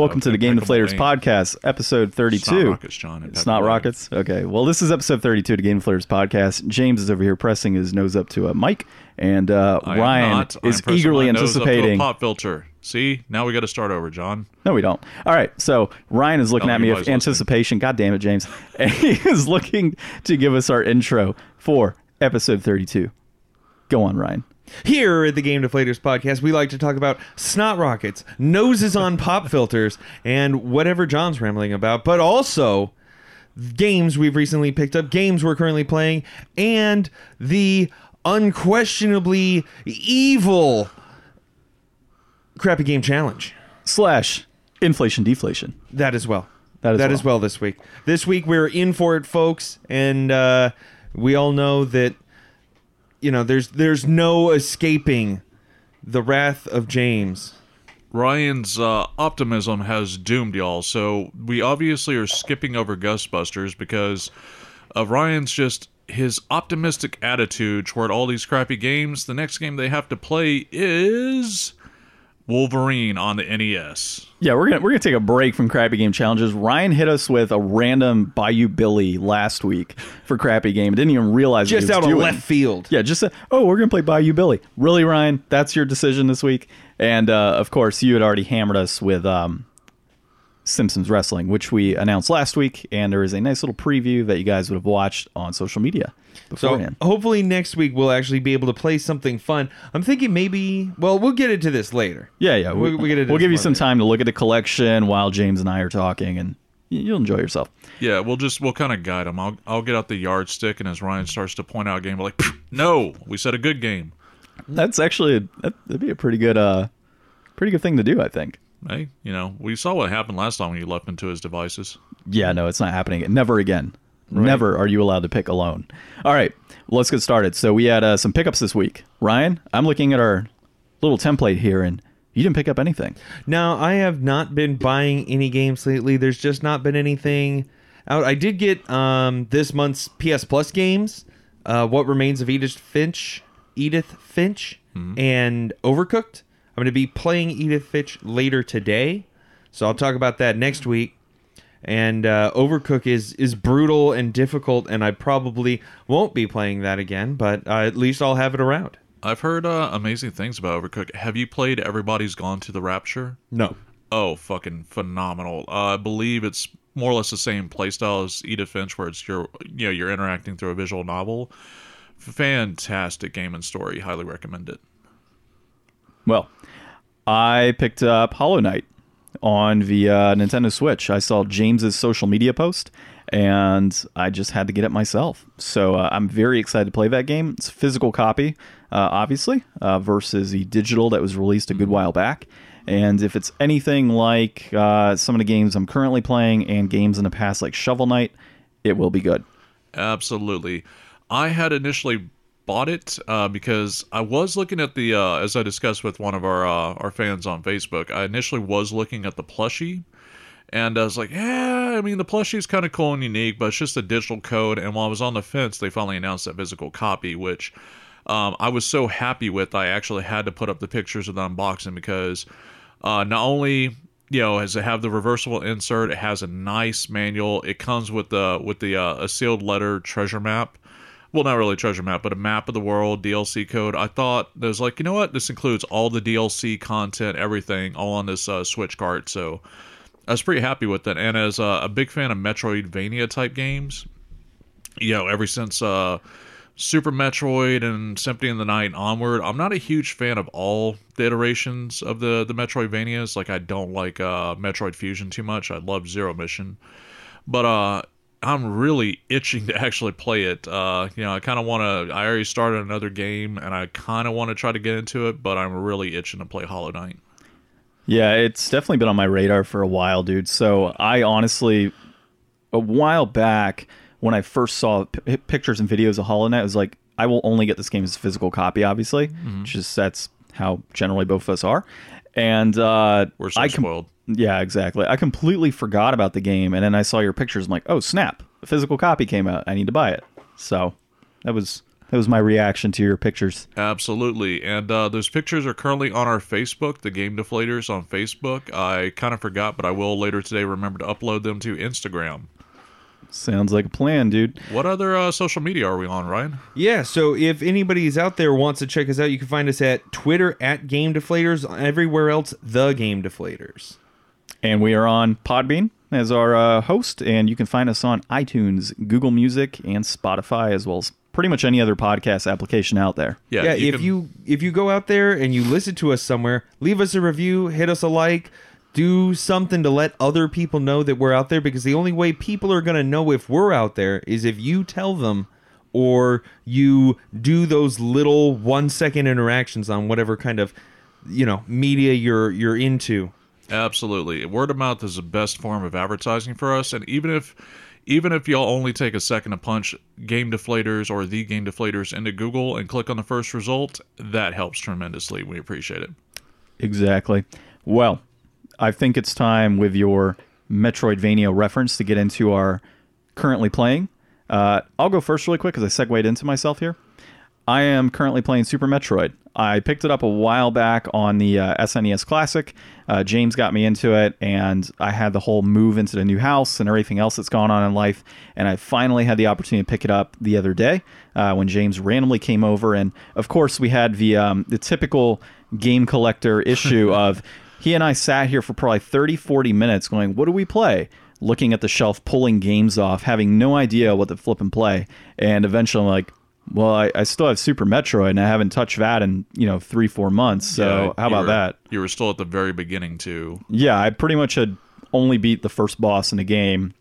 Welcome to the Game Deflators podcast, episode 32. It's not rockets, John. It's not rockets? Okay. Well, this is episode 32 of the Game Deflators podcast. James is over here pressing his nose up to a mic, and uh, I am Ryan not. I'm is pressing eagerly my nose up to a anticipating. pop filter. See, now we got to start over, John. No, we don't. All right. So Ryan is looking Tell at me with anticipation. God damn it, James. And he is looking to give us our intro for episode 32. Go on, Ryan. Here at the Game Deflators podcast, we like to talk about snot rockets, noses on pop filters, and whatever John's rambling about, but also games we've recently picked up, games we're currently playing, and the unquestionably evil crappy game challenge. Slash inflation deflation. That as well. That as that well. as well this week. This week we're in for it, folks, and uh, we all know that you know there's there's no escaping the wrath of James. Ryan's uh, optimism has doomed y'all, so we obviously are skipping over Ghostbusters because of Ryan's just his optimistic attitude toward all these crappy games. The next game they have to play is Wolverine on the NES. Yeah, we're gonna we're gonna take a break from crappy game challenges. Ryan hit us with a random Bayou Billy last week for crappy game. Didn't even realize what Just he was out of left field. Yeah, just said, oh, we're gonna play Bayou Billy. Really, Ryan? That's your decision this week. And uh, of course, you had already hammered us with um, Simpsons Wrestling, which we announced last week, and there is a nice little preview that you guys would have watched on social media So beforehand. hopefully next week we'll actually be able to play something fun. I'm thinking maybe. Well, we'll get into this later. yeah, yeah, we, we- we get into will give you some later. time to look at the collection while James and I are talking, and you'll enjoy yourself. Yeah, we'll just we'll kind of guide him. I'll I'll get out the yardstick, and as Ryan starts to point out a game, we're like, no, we said a good game. That's actually that, that'd be a pretty good, uh, pretty good thing to do, I think. Hey, you know, we saw what happened last time when you left into his devices. Yeah, no, it's not happening. Never again. Never are you allowed to pick alone. All right, let's get started. So we had uh, some pickups this week. Ryan, I'm looking at our little template here, and you didn't pick up anything. Now, I have not been buying any games lately. There's just not been anything out. I did get um, this month's PS Plus games, uh, What Remains of Edith Finch, Edith Finch, and Overcooked. I'm going to be playing Edith Finch later today, so I'll talk about that next week. And uh, Overcook is is brutal and difficult, and I probably won't be playing that again. But uh, at least I'll have it around. I've heard uh, amazing things about Overcook. Have you played Everybody's Gone to the Rapture? No. Oh, fucking phenomenal! Uh, I believe it's more or less the same playstyle as Edith Finch, where it's you're you know you're interacting through a visual novel. Fantastic game and story. Highly recommend it. Well, I picked up Hollow Knight on the uh, Nintendo Switch. I saw James's social media post, and I just had to get it myself. So uh, I'm very excited to play that game. It's a physical copy, uh, obviously, uh, versus the digital that was released a good while back. And if it's anything like uh, some of the games I'm currently playing and games in the past like Shovel Knight, it will be good. Absolutely. I had initially bought it uh, because I was looking at the uh, as I discussed with one of our uh, our fans on Facebook. I initially was looking at the plushie, and I was like, yeah, I mean the plushie is kind of cool and unique, but it's just a digital code. And while I was on the fence, they finally announced that physical copy, which um, I was so happy with. I actually had to put up the pictures of the unboxing because uh, not only you know has it have the reversible insert, it has a nice manual. It comes with the with the uh, a sealed letter treasure map. Well, not really treasure map, but a map of the world DLC code. I thought there was like, you know what? This includes all the DLC content, everything, all on this uh, Switch cart. So I was pretty happy with it. And as uh, a big fan of Metroidvania type games, you know, ever since uh, Super Metroid and Symphony of the Night onward, I'm not a huge fan of all the iterations of the the Metroidvanias. Like I don't like uh, Metroid Fusion too much. I love Zero Mission, but uh, I'm really itching to actually play it. Uh, you know, I kind of want to. I already started another game, and I kind of want to try to get into it, but I'm really itching to play Hollow Knight. Yeah, it's definitely been on my radar for a while, dude. So I honestly, a while back when I first saw p- pictures and videos of Hollow Knight, I was like, I will only get this game as a physical copy, obviously. Just that's how generally both of us are. And uh, We're so I com- spoiled. Yeah, exactly. I completely forgot about the game, and then I saw your pictures. I'm like, oh snap, a physical copy came out. I need to buy it. So that was That was my reaction to your pictures. Absolutely. And uh, those pictures are currently on our Facebook, the Game Deflators on Facebook. I kind of forgot, but I will later today remember to upload them to Instagram. Sounds like a plan, dude. What other uh, social media are we on, Ryan? Yeah, so if anybody's out there wants to check us out, you can find us at Twitter at Game Deflators, everywhere else, The Game Deflators. And we are on Podbean as our uh, host, and you can find us on iTunes, Google Music, and Spotify, as well as pretty much any other podcast application out there. Yeah, Yeah, if can- you if you go out there and you listen to us somewhere, leave us a review, hit us a like, do something to let other people know that we're out there because the only way people are going to know if we're out there is if you tell them or you do those little 1 second interactions on whatever kind of you know, media you're you're into. Absolutely. Word of mouth is the best form of advertising for us, and even if even if y'all only take a second to punch game deflators or the game deflators into Google and click on the first result, that helps tremendously. We appreciate it. Exactly. Well, I think it's time with your Metroidvania reference to get into our currently playing. Uh, I'll go first really quick because I segued into myself here. I am currently playing Super Metroid. I picked it up a while back on the uh, SNES Classic. Uh, James got me into it, and I had the whole move into the new house and everything else that's gone on in life. And I finally had the opportunity to pick it up the other day uh, when James randomly came over. And of course, we had the um, the typical game collector issue of he and I sat here for probably 30, 40 minutes going, What do we play? Looking at the shelf, pulling games off, having no idea what to flip and play. And eventually, I'm like, well, I, I still have Super Metroid, and I haven't touched that in you know three, four months. So Yeah, how about were- that? You were still at the very beginning too. Yeah, I pretty much had only beat the first boss in the game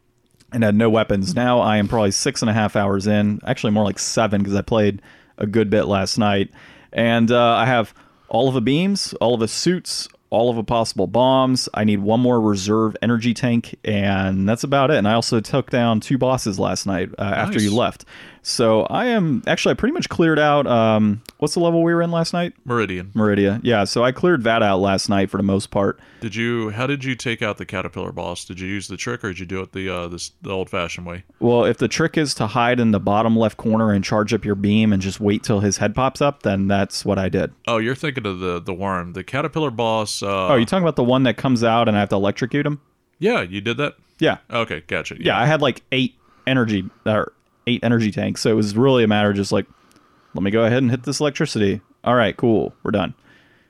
and had no weapons. Now I am probably six and a half hours in, actually more like seven because I played a good bit last night. And uh, I have all of the beams, all of the suits, all of the possible bombs. I need one more reserve energy tank, and that's about it. And I also took down two bosses last night uh, after you left. So I am actually I pretty much cleared out. Um, what's the level we were in last night? Meridian. Maridia. Yeah, so I cleared that out last night for the most part. Did you? How did you take out the caterpillar boss? Did you use the trick, or did you do it the uh, this, the old-fashioned way? Well, if the trick is to hide in the bottom left corner and charge up your beam and just wait till his head pops up, then that's what I did. Oh, you're thinking of the the worm, the caterpillar boss. Uh, Oh, you talking about the one that comes out and I have to electrocute him? yeah, you did that. Yeah. Okay, gotcha. Yeah, I had like eight energy or eight energy tanks, so it was really a matter of just like, let me go ahead and hit this electricity. All right, cool, we're done.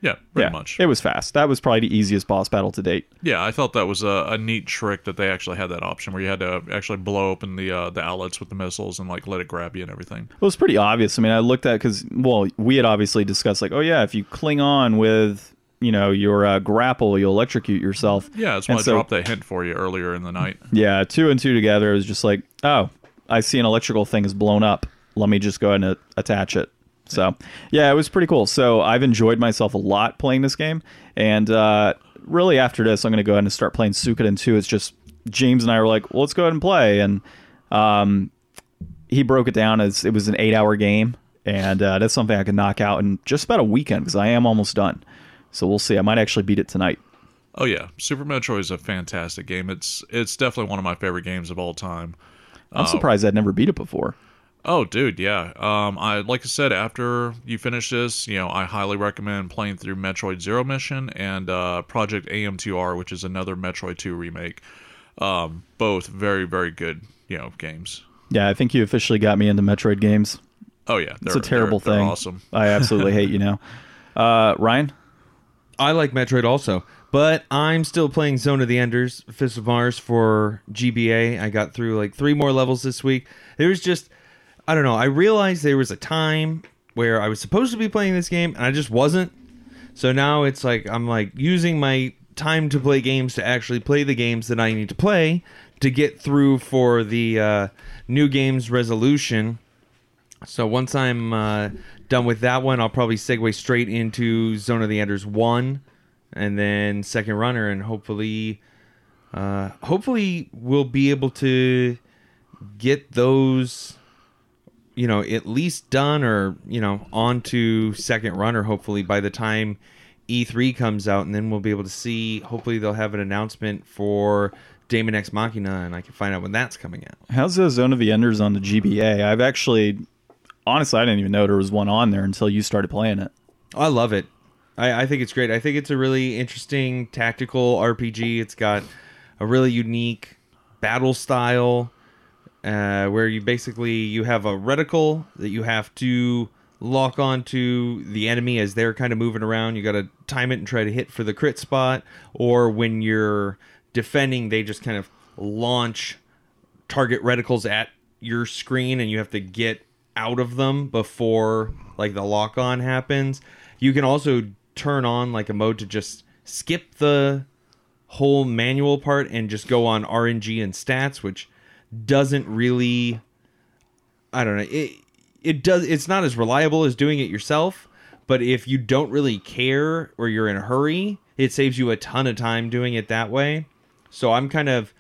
yeah, pretty yeah, much. It was fast. That was probably the easiest boss battle to date. Yeah, I thought that was a, a neat trick that they actually had that option where you had to actually blow open the uh, the outlets with the missiles and like let it grab you and everything. It was pretty obvious. I mean, I looked at because well, we had obviously discussed like, oh yeah, if you cling on with you know your uh, grapple, you'll electrocute yourself. Yeah, that's why And I so- dropped that hint for you earlier in the night. Yeah, two and two together, it was just like, oh, I see an electrical thing is blown up. Let me just go ahead and attach it. So, yeah, it was pretty cool. So, I've enjoyed myself a lot playing this game. And uh, really, after this, I'm going to go ahead and start playing Suikoden 2. It's just James and I were like, well, let's go ahead and play. And um, he broke it down as it was an eight hour game. And uh, that's something I could knock out in just about a weekend because I am almost done. So, we'll see. I might actually beat it tonight. Oh yeah, Super Metroid is a fantastic game. It's it's definitely one of my favorite games of all time. I'm surprised I'd never beat it before. Oh, dude, yeah. Um, I like I said, after you finish this, you know, I highly recommend playing through Metroid Zero Mission and uh, Project AM2R, which is another Metroid 2 remake. Um, both very, very good, you know, games. Yeah, I think you officially got me into Metroid games. Oh yeah, It's a terrible they're- they're thing. awesome. I absolutely hate you now. Uh, Ryan? I like Metroid also, but I'm still playing Zone of the Enders, Fist of Mars for GBA. I got through like three more levels this week. There was just, I don't know. I realized there was a time where I was supposed to be playing this game and I just wasn't. So now it's like I'm like using my time to play games to actually play the games that I need to play to get through for the uh, new games resolution. So once I'm uh, done with that one, I'll probably segue straight into Zone of the Enders one, and then second runner, and hopefully, uh, hopefully we'll be able to get those, you know, at least done or you know onto second runner. Hopefully by the time E3 comes out, and then we'll be able to see. Hopefully they'll have an announcement for Daemon X Machina, and I can find out when that's coming out. How's the Zone of the Enders on the GBA? I've actually honestly, I didn't even know there was one on there until you started playing it. I love it. I, I think it's great. I think it's a really interesting tactical RPG. It's got a really unique battle style uh, where you basically you have a reticle that you have to lock onto the enemy as they're kind of moving around. You got to time it and try to hit for the crit spot, or when you're defending, they just kind of launch target reticles at your screen, and you have to get out of them before like the lock on happens. You can also turn on like a mode to just skip the whole manual part and just go on RNG and stats, which doesn't really I don't know. It it does it's not as reliable as doing it yourself, but if you don't really care or you're in a hurry, it saves you a ton of time doing it that way. So I'm kind of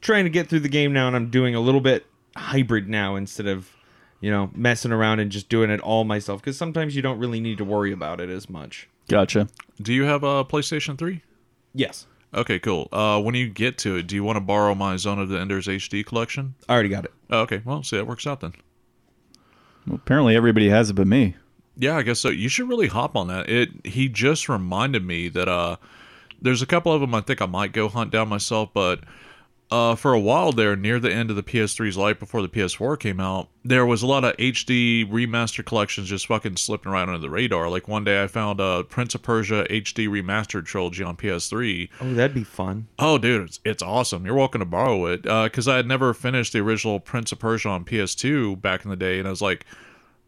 trying to get through the game now and I'm doing a little bit hybrid now instead of you know messing around and just doing it all myself because sometimes you don't really need to worry about it as much. Gotcha. Do you have a PlayStation 3? Yes. Okay, cool. Uh, when you get to it, do you want to borrow my Zone of the Enders HD collection? I already got it. Oh, okay, well, see, that works out then. Well, apparently everybody has it but me. Yeah, I guess so. You should really hop on that. It he just reminded me that uh there's a couple of them I think I might go hunt down myself, but uh for a while there near the end of the PS3's life before the PS4 came out, there was a lot of HD remaster collections just fucking slipping right under the radar. Like one day I found a Prince of Persia HD remastered trilogy on PS3. Oh, that'd be fun. Oh, dude, it's, it's awesome. You're welcome to borrow it. Because I had never finished the original Prince of Persia on PS2 back in the day, and I was like,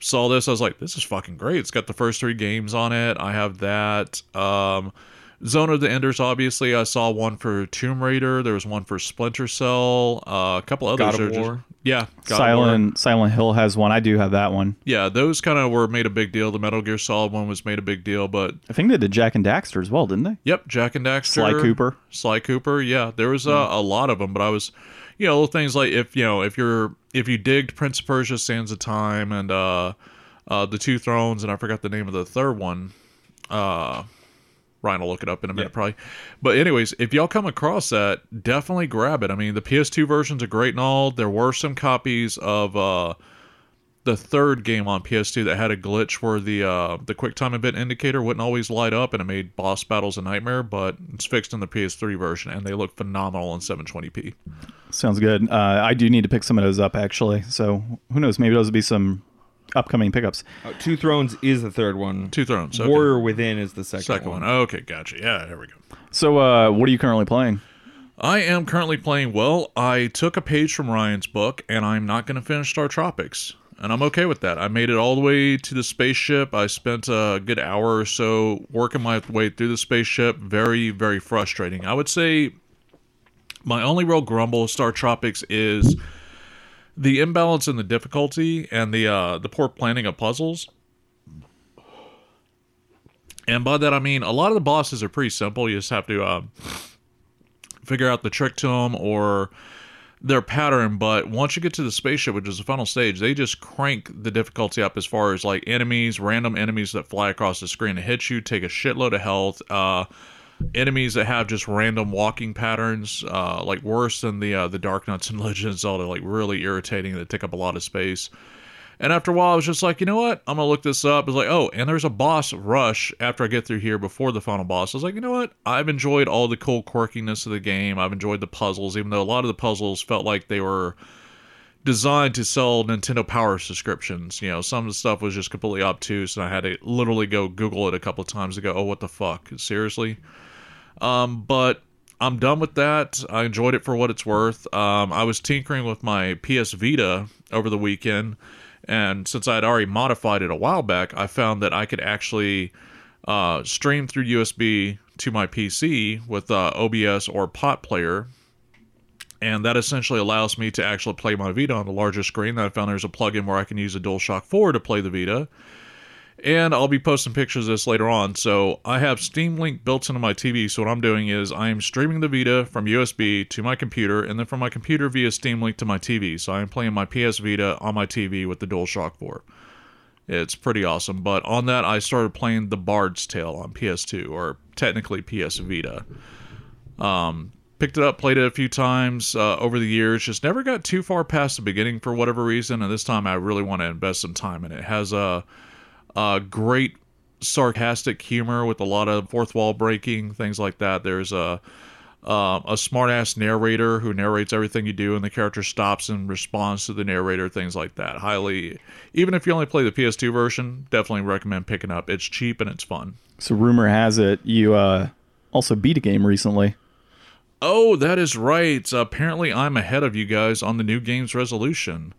saw this, I was like, this is fucking great. It's got the first three games on it. I have that. Um, Zone of the Enders, obviously, I saw one for Tomb Raider. There was one for Splinter Cell. Uh, a couple others. God of are just- War. yeah, God of War. Silent Silent Hill has one. I do have that one. Yeah, those kind of were made a big deal. The Metal Gear Solid one was made a big deal, but I think they did Jak and Daxter as well, didn't they? Yep, Jak and Daxter, Sly Cooper. Sly Cooper. Yeah, there was uh, a lot of them, but I was, you know, little things like if you know if you're if you digged Prince of Persia: Sands of Time and uh, uh, the Two Thrones, and I forgot the name of the third one. Uh, Ryan will look it up in a minute, probably. But anyways, if y'all come across that, definitely grab it. I mean, the PS2 versions are great and all. There were some copies of uh, the third game on PS2 that had a glitch where the uh, the quick time event indicator wouldn't always light up, and it made boss battles a nightmare. But it's fixed in the PS3 version, and they look phenomenal in 720p. Sounds good. Uh, I do need to pick some of those up actually. So who knows? Maybe those will be some upcoming pickups. Uh, Two Thrones is the third one. Two Thrones, okay. Warrior Within is the second, Second one. Okay, gotcha. Yeah, there we go. So uh, what are you currently playing? I am currently playing well. I took a page from Ryan's book, and I'm not going to finish StarTropics. And I'm okay with that. I made it all the way to the spaceship. I spent a good hour or so working my way through the spaceship. Very, very frustrating. I would say my only real grumble with StarTropics is the imbalance in the difficulty and the uh, the poor planning of puzzles. And by that I mean a lot of the bosses are pretty simple. You just have to uh, figure out the trick to them or their pattern. But once you get to the spaceship, which is the final stage, they just crank the difficulty up as far as like enemies, random enemies that fly across the screen to hit you, take a shitload of health. Uh, enemies that have just random walking patterns, uh, like worse than the uh, the Darknuts and Legend of Zelda, like really irritating. That take up a lot of space. And after a while, I was just like, you know what? I'm gonna look this up. It's like, oh, and there's a boss rush after I get through here before the final boss. I was like, you know what? I've enjoyed all the cool quirkiness of the game. I've enjoyed the puzzles, even though a lot of the puzzles felt like they were designed to sell Nintendo Power subscriptions. You know, some of the stuff was just completely obtuse, and I had to literally go Google it a couple of times to go, oh, what the fuck? Seriously? Um, but I'm done with that. I enjoyed it for what it's worth. Um, I was tinkering with my PS Vita over the weekend, and since I had already modified it a while back, I found that I could actually uh, stream through USB to my PC with uh, OBS or PotPlayer. And that essentially allows me to actually play my Vita on the larger screen. I found there's a plugin where I can use a DualShock 4 to play the Vita and I'll be posting pictures of this later on. So I have Steam Link built into my TV. So what I'm doing is I am streaming the Vita from USB to my computer, and then from my computer via Steam Link to my TV. So I am playing my PS Vita on my TV with the DualShock 4. It's pretty awesome. But on that, I started playing The Bard's Tale on PS2, or technically PS Vita. Um, picked it up, played it a few times uh, over the years. Just never got too far past the beginning for whatever reason. And this time, I really want to invest some time in it. it has a, a great sarcastic humor with a lot of fourth wall breaking things like that. There's a uh, a smart ass narrator who narrates everything you do, and the character stops and responds to the narrator, things like that. Highly, even if you only play the PS2 version, definitely recommend picking up. It's cheap and it's fun. So rumor has it you uh, also beat a game recently. Oh, that is right. apparently, I'm ahead of you guys on the new games resolution.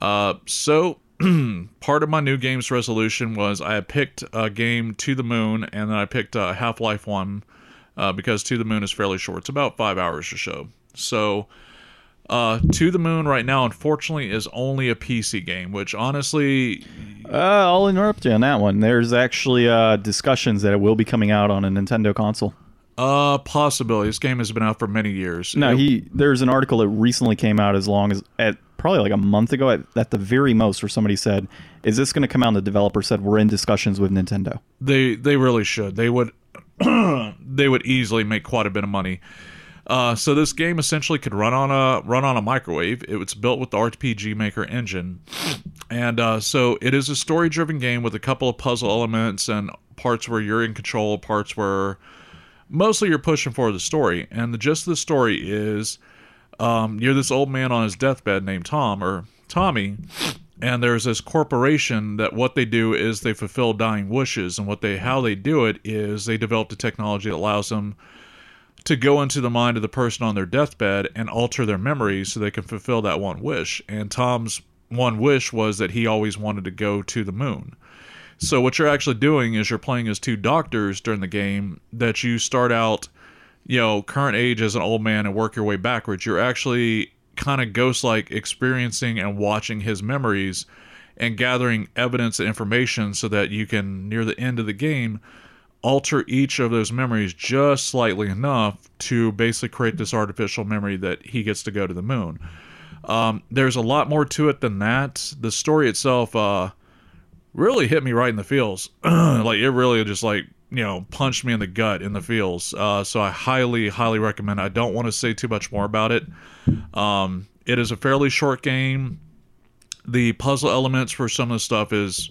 Uh, so, part of my new games resolution was I picked a game to the moon, and then I picked uh, Half Life 1 uh, because To the Moon is fairly short. It's about five hours or so. So, uh, To the Moon right now, unfortunately, is only a PC game, which honestly. Uh, I'll interrupt you on that one. There's actually uh, discussions that it will be coming out on a Nintendo console. Uh, possibility. This game has been out for many years. No, It- he. There's an article that recently came out as long as at probably like a month ago at, at the very most, where somebody said, "Is this going to come out?" And the developer said, "We're in discussions with Nintendo." They they really should. They would they would easily make quite a bit of money. Uh, so this game essentially could run on a run on a microwave. It was built with the RPG Maker engine, and uh, so it is a story driven game with a couple of puzzle elements and parts where you're in control, parts where mostly you're pushing for the story. And the gist of the story is um, you're this old man on his deathbed named Tom or Tommy, and there's this corporation that what they do is they fulfill dying wishes, and what they how they do it is they develop a technology that allows them to go into the mind of the person on their deathbed and alter their memories so they can fulfill that one wish. And Tom's one wish was that he always wanted to go to the moon. So what you're actually doing is you're playing as two doctors during the game that you start out, you know, current age as an old man and work your way backwards. You're actually kind of ghost like experiencing and watching his memories and gathering evidence and information so that you can near the end of the game alter each of those memories just slightly enough to basically create this artificial memory that he gets to go to the moon. Um, there's a lot more to it than that. The story itself, uh, really hit me right in the feels. like it really just like you know punched me in the gut in the feels. Uh, so I highly highly recommend. I don't want to say too much more about it. Um, it is a fairly short game. The puzzle elements for some of the stuff is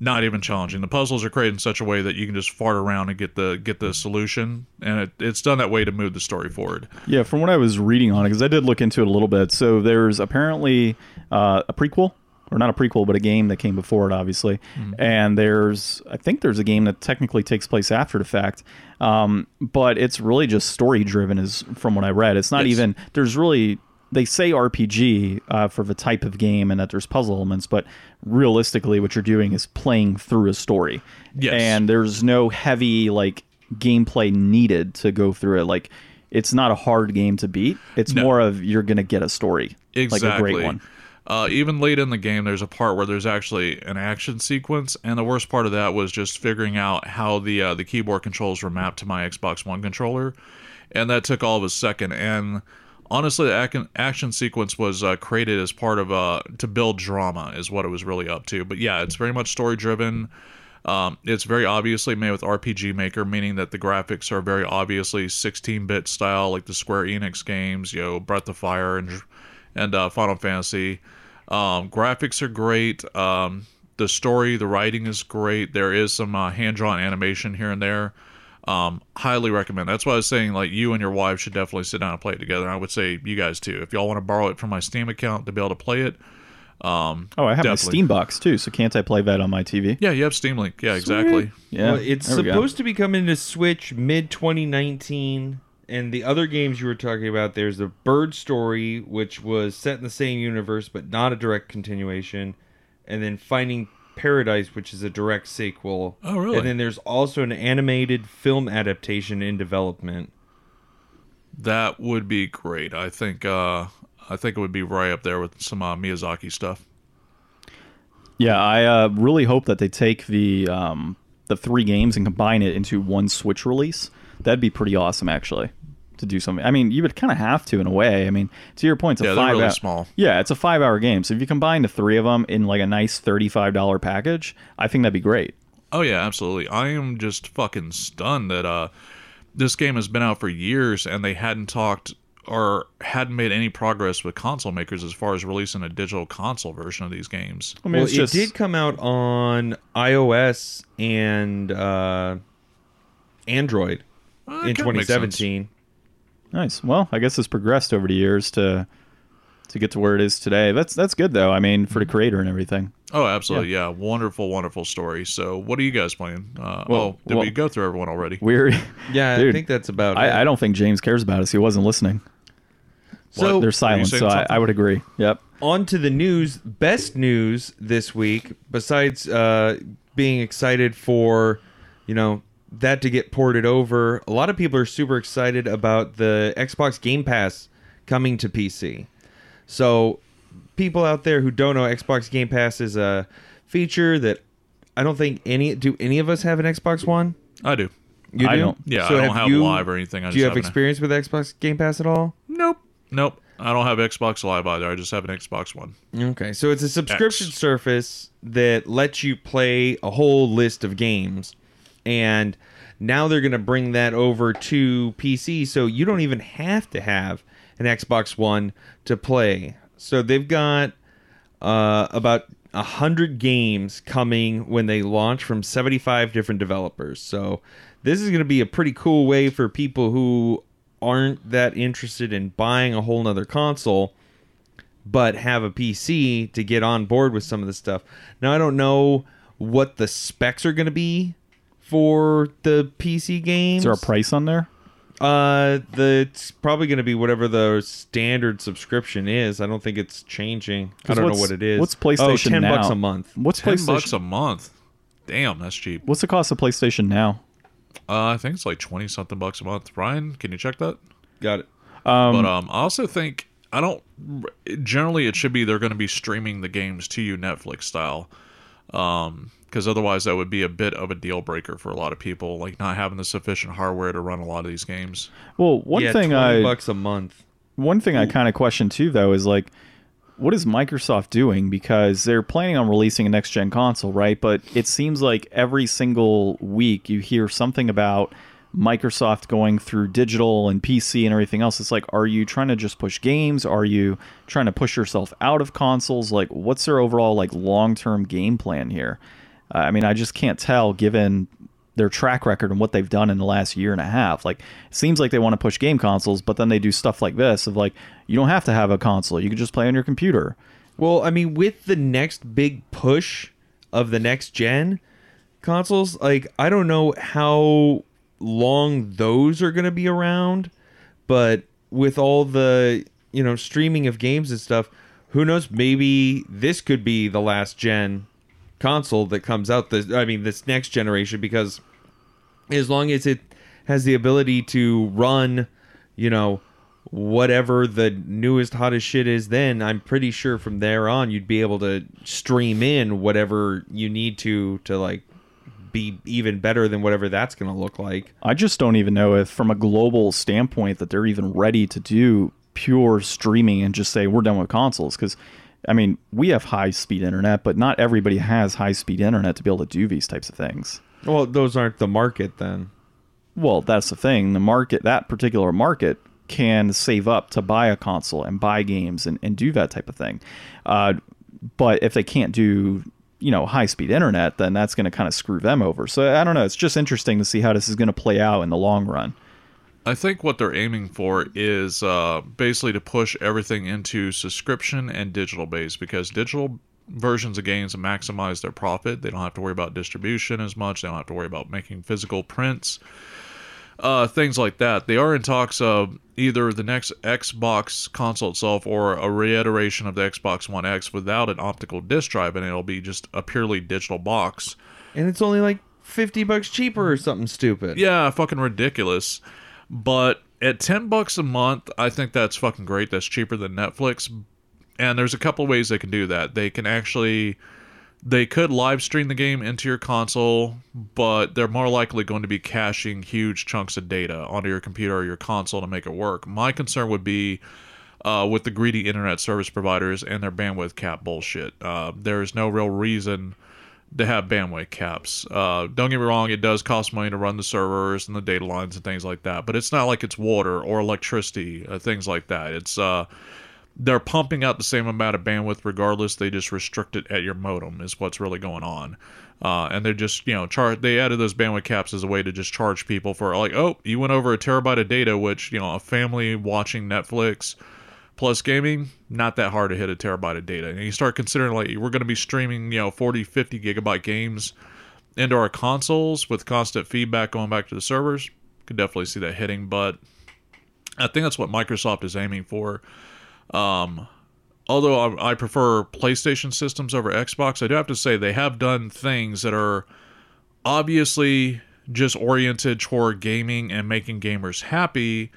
not even challenging. The puzzles are created in such a way that you can just fart around and get the get the solution, and it, it's done that way to move the story forward. Yeah, from what I was reading on it, because I did look into it a little bit. So there's apparently uh, a prequel, or not a prequel, but a game that came before it, obviously. And there's, I think there's a game that technically takes place after the fact. Um, but it's really just story driven, is from what I read. It's not Yes. even. There's really. They say RPG uh, for the type of game and that there's puzzle elements, but realistically, what you're doing is playing through a story. Yes. And there's no heavy like gameplay needed to go through it. Like it's not a hard game to beat. It's No. more of you're gonna get a story, Exactly. like a great one. Uh, even late in the game, there's a part where there's actually an action sequence, and the worst part of that was just figuring out how the uh, the keyboard controls were mapped to my Xbox One controller, and that took all of a second. And honestly, the ac- action sequence was uh, created as part of uh, to build drama, is what it was really up to. But yeah, it's very much story driven. Um, it's very obviously made with RPG Maker, meaning that the graphics are very obviously 16-bit style, like the Square Enix games, you know, Breath of Fire and and uh, Final Fantasy. Um, graphics are great. Um, the story, the writing is great. There is some uh, hand-drawn animation here and there. Um, highly recommend. That's why I was saying like you and your wife should definitely sit down and play it together. I would say you guys too. If y'all want to borrow it from my Steam account to be able to play it, um, Oh, I have my Definitely. Steam box too, so can't I play that on my TV? yeah, you have Steam Link. Yeah, exactly. Yeah, Well, it's there go. supposed to be coming to Switch mid 2019. And the other games you were talking about, there's the Bird Story, which was set in the same universe but not a direct continuation, and then Finding Paradise, which is a direct sequel. Oh, really? And then there's also an animated film adaptation in development. That would be great. I think. Uh, I think it would be right up there with some uh, Miyazaki stuff. Yeah, I uh, really hope that they take the um, the three games and combine it into one Switch release. That'd be pretty awesome, actually, to do something. I mean, you would kind of have to in a way. I mean, to your point, it's Yeah, a they're five really hour, small. Yeah, it's a five hour game. So if you combine the three of them in like a nice thirty five dollar package, I think that'd be great. Oh yeah, absolutely. I am just fucking stunned that uh this game has been out for years and they hadn't talked or hadn't made any progress with console makers as far as releasing a digital console version of these games. I mean, well, just it did come out on iOS and uh, Android In it kinda makes sense. 2017. nice. Well, I guess it's progressed over the years to to get to where it is today. That's that's good though. I mean, for the creator and everything. Oh, absolutely. Yeah. Wonderful, wonderful story. So, what are you guys playing? Uh, Well- oh, did well- we go through everyone already? We're Yeah, I think that's about it. I, I don't think James cares about us. He wasn't listening. so There's silence, saying so I. I would agree. Yep. on to the news. Best news this week, besides uh, being excited for, you know, that to get ported over. A lot of people are super excited about the Xbox Game Pass coming to PC. So, people out there who don't know, Xbox Game Pass is a feature that I don't think any do any of us have an Xbox One. I do. You I do? don't. Yeah, So I don't have you, live or anything. I do you just have an- experience with Xbox Game Pass at all? Nope. Nope. I don't have Xbox Live either. I just have an Xbox One. Okay, so it's a subscription X. service that lets you play a whole list of games, and now they're going to bring that over to PC, so you don't even have to have an Xbox One to play. So they've got uh, about a hundred games coming when they launch from seventy-five different developers. So this is going to be a pretty cool way for people who aren't that interested in buying a whole nother console but have a PC to get on board with some of the stuff. Now I don't know what the specs are going to be for the PC games. Is there a price on there? Uh, the it's probably going to be whatever the standard subscription is. I don't think it's changing. I don't know what it is. what's Oh, PlayStation 10 bucks a month. What's Ten PlayStation? bucks a month. Damn, that's cheap. What's the cost of PlayStation now? Uh, I think it's like twenty something bucks a month. Ryan, can you check that? Got it. but um, I also think I don't. Generally, it should be they're going to be streaming the games to you Netflix style, um, because otherwise that would be a bit of a deal breaker for a lot of people, like not having the sufficient hardware to run a lot of these games. Well, one yeah, thing 20 I bucks a month. one thing I kind of question too, though, is like, what is Microsoft doing? Because they're planning on releasing a next gen console, right? But it seems like every single week you hear something about Microsoft going through digital and PC and everything else. It's like, are you trying to just push games? Are you trying to push yourself out of consoles? Like, what's their overall like long term game plan here? Uh, I mean, I just can't tell given their track record and what they've done in the last year and a half. Like, it seems like they want to push game consoles, but then they do stuff like this of like, you don't have to have a console. You can just play on your computer. Well, I mean, with the next big push of the next gen consoles, like I don't know how long those are going to be around, but with all the you know streaming of games and stuff, who knows? Maybe this could be the last gen console that comes out. This, I mean, this next generation because as long as it has the ability to run, you know, whatever the newest hottest shit is then i'm pretty sure from there on you'd be able to stream in whatever you need to to like be even better than whatever that's going to look like I just don't even know if, from a global standpoint, that they're even ready to do pure streaming and just say we're done with consoles. Because, I mean, we have high speed internet, but not everybody has high speed internet to be able to do these types of things. well those aren't the market then Well, that's the thing. The market, that particular market, can save up to buy a console and buy games and, and do that type of thing. Uh, but if they can't do, you know, high speed internet, then that's going to kind of screw them over. So I don't know. It's just interesting to see how this is going to play out in the long run. I think what they're aiming for is uh, basically to push everything into subscription and digital base because digital versions of games maximize their profit. They don't have to worry about distribution as much. They don't have to worry about making physical prints, uh, things like that. They are in talks of either the next Xbox console itself or a reiteration of the Xbox One X without an optical disc drive, and it'll be just a purely digital box. and it's only like 50 bucks cheaper or something stupid Yeah, fucking ridiculous. But at 10 bucks a month, I think that's fucking great. That's cheaper than Netflix. And there's a couple ways they can do that. They can actually they could live stream the game into your console, but they're more likely going to be caching huge chunks of data onto your computer or your console to make it work. My concern would be uh, with the greedy internet service providers and their bandwidth cap bullshit. Uh, there is no real reason to have bandwidth caps. Uh, don't get me wrong, it does cost money to run the servers and the data lines and things like that, but it's not like it's water or electricity, uh, things like that. It's uh, they're pumping out the same amount of bandwidth regardless. They just restrict it at your modem is what's really going on. Uh, and they're just you know charge. They added those bandwidth caps as a way to just charge people for like, oh, you went over a terabyte of data, which you know a family watching Netflix plus gaming not that hard to hit a terabyte of data and you start considering like we're going to be streaming you know 40 50 gigabyte games into our consoles with constant feedback going back to the servers could definitely see that hitting but i think that's what microsoft is aiming for um, although I, I prefer playstation systems over xbox i do have to say they have done things that are obviously just oriented toward gaming and making gamers happy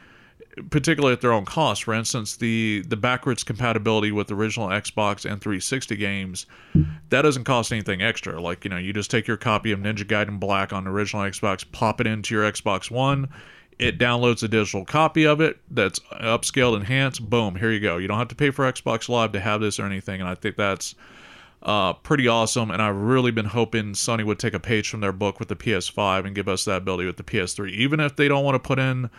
particularly at their own cost. For instance, the the backwards compatibility with original Xbox and 360 games, that doesn't cost anything extra. Like you know, you just take your copy of Ninja Gaiden Black on original Xbox, pop it into your Xbox One. It downloads a digital copy of it that's upscaled, enhanced. Boom, here you go. You don't have to pay for Xbox Live to have this or anything. And I think that's uh, pretty awesome. And I've really been hoping Sony would take a page from their book with the PS5 and give us that ability with the PS3. Even if they don't want to put in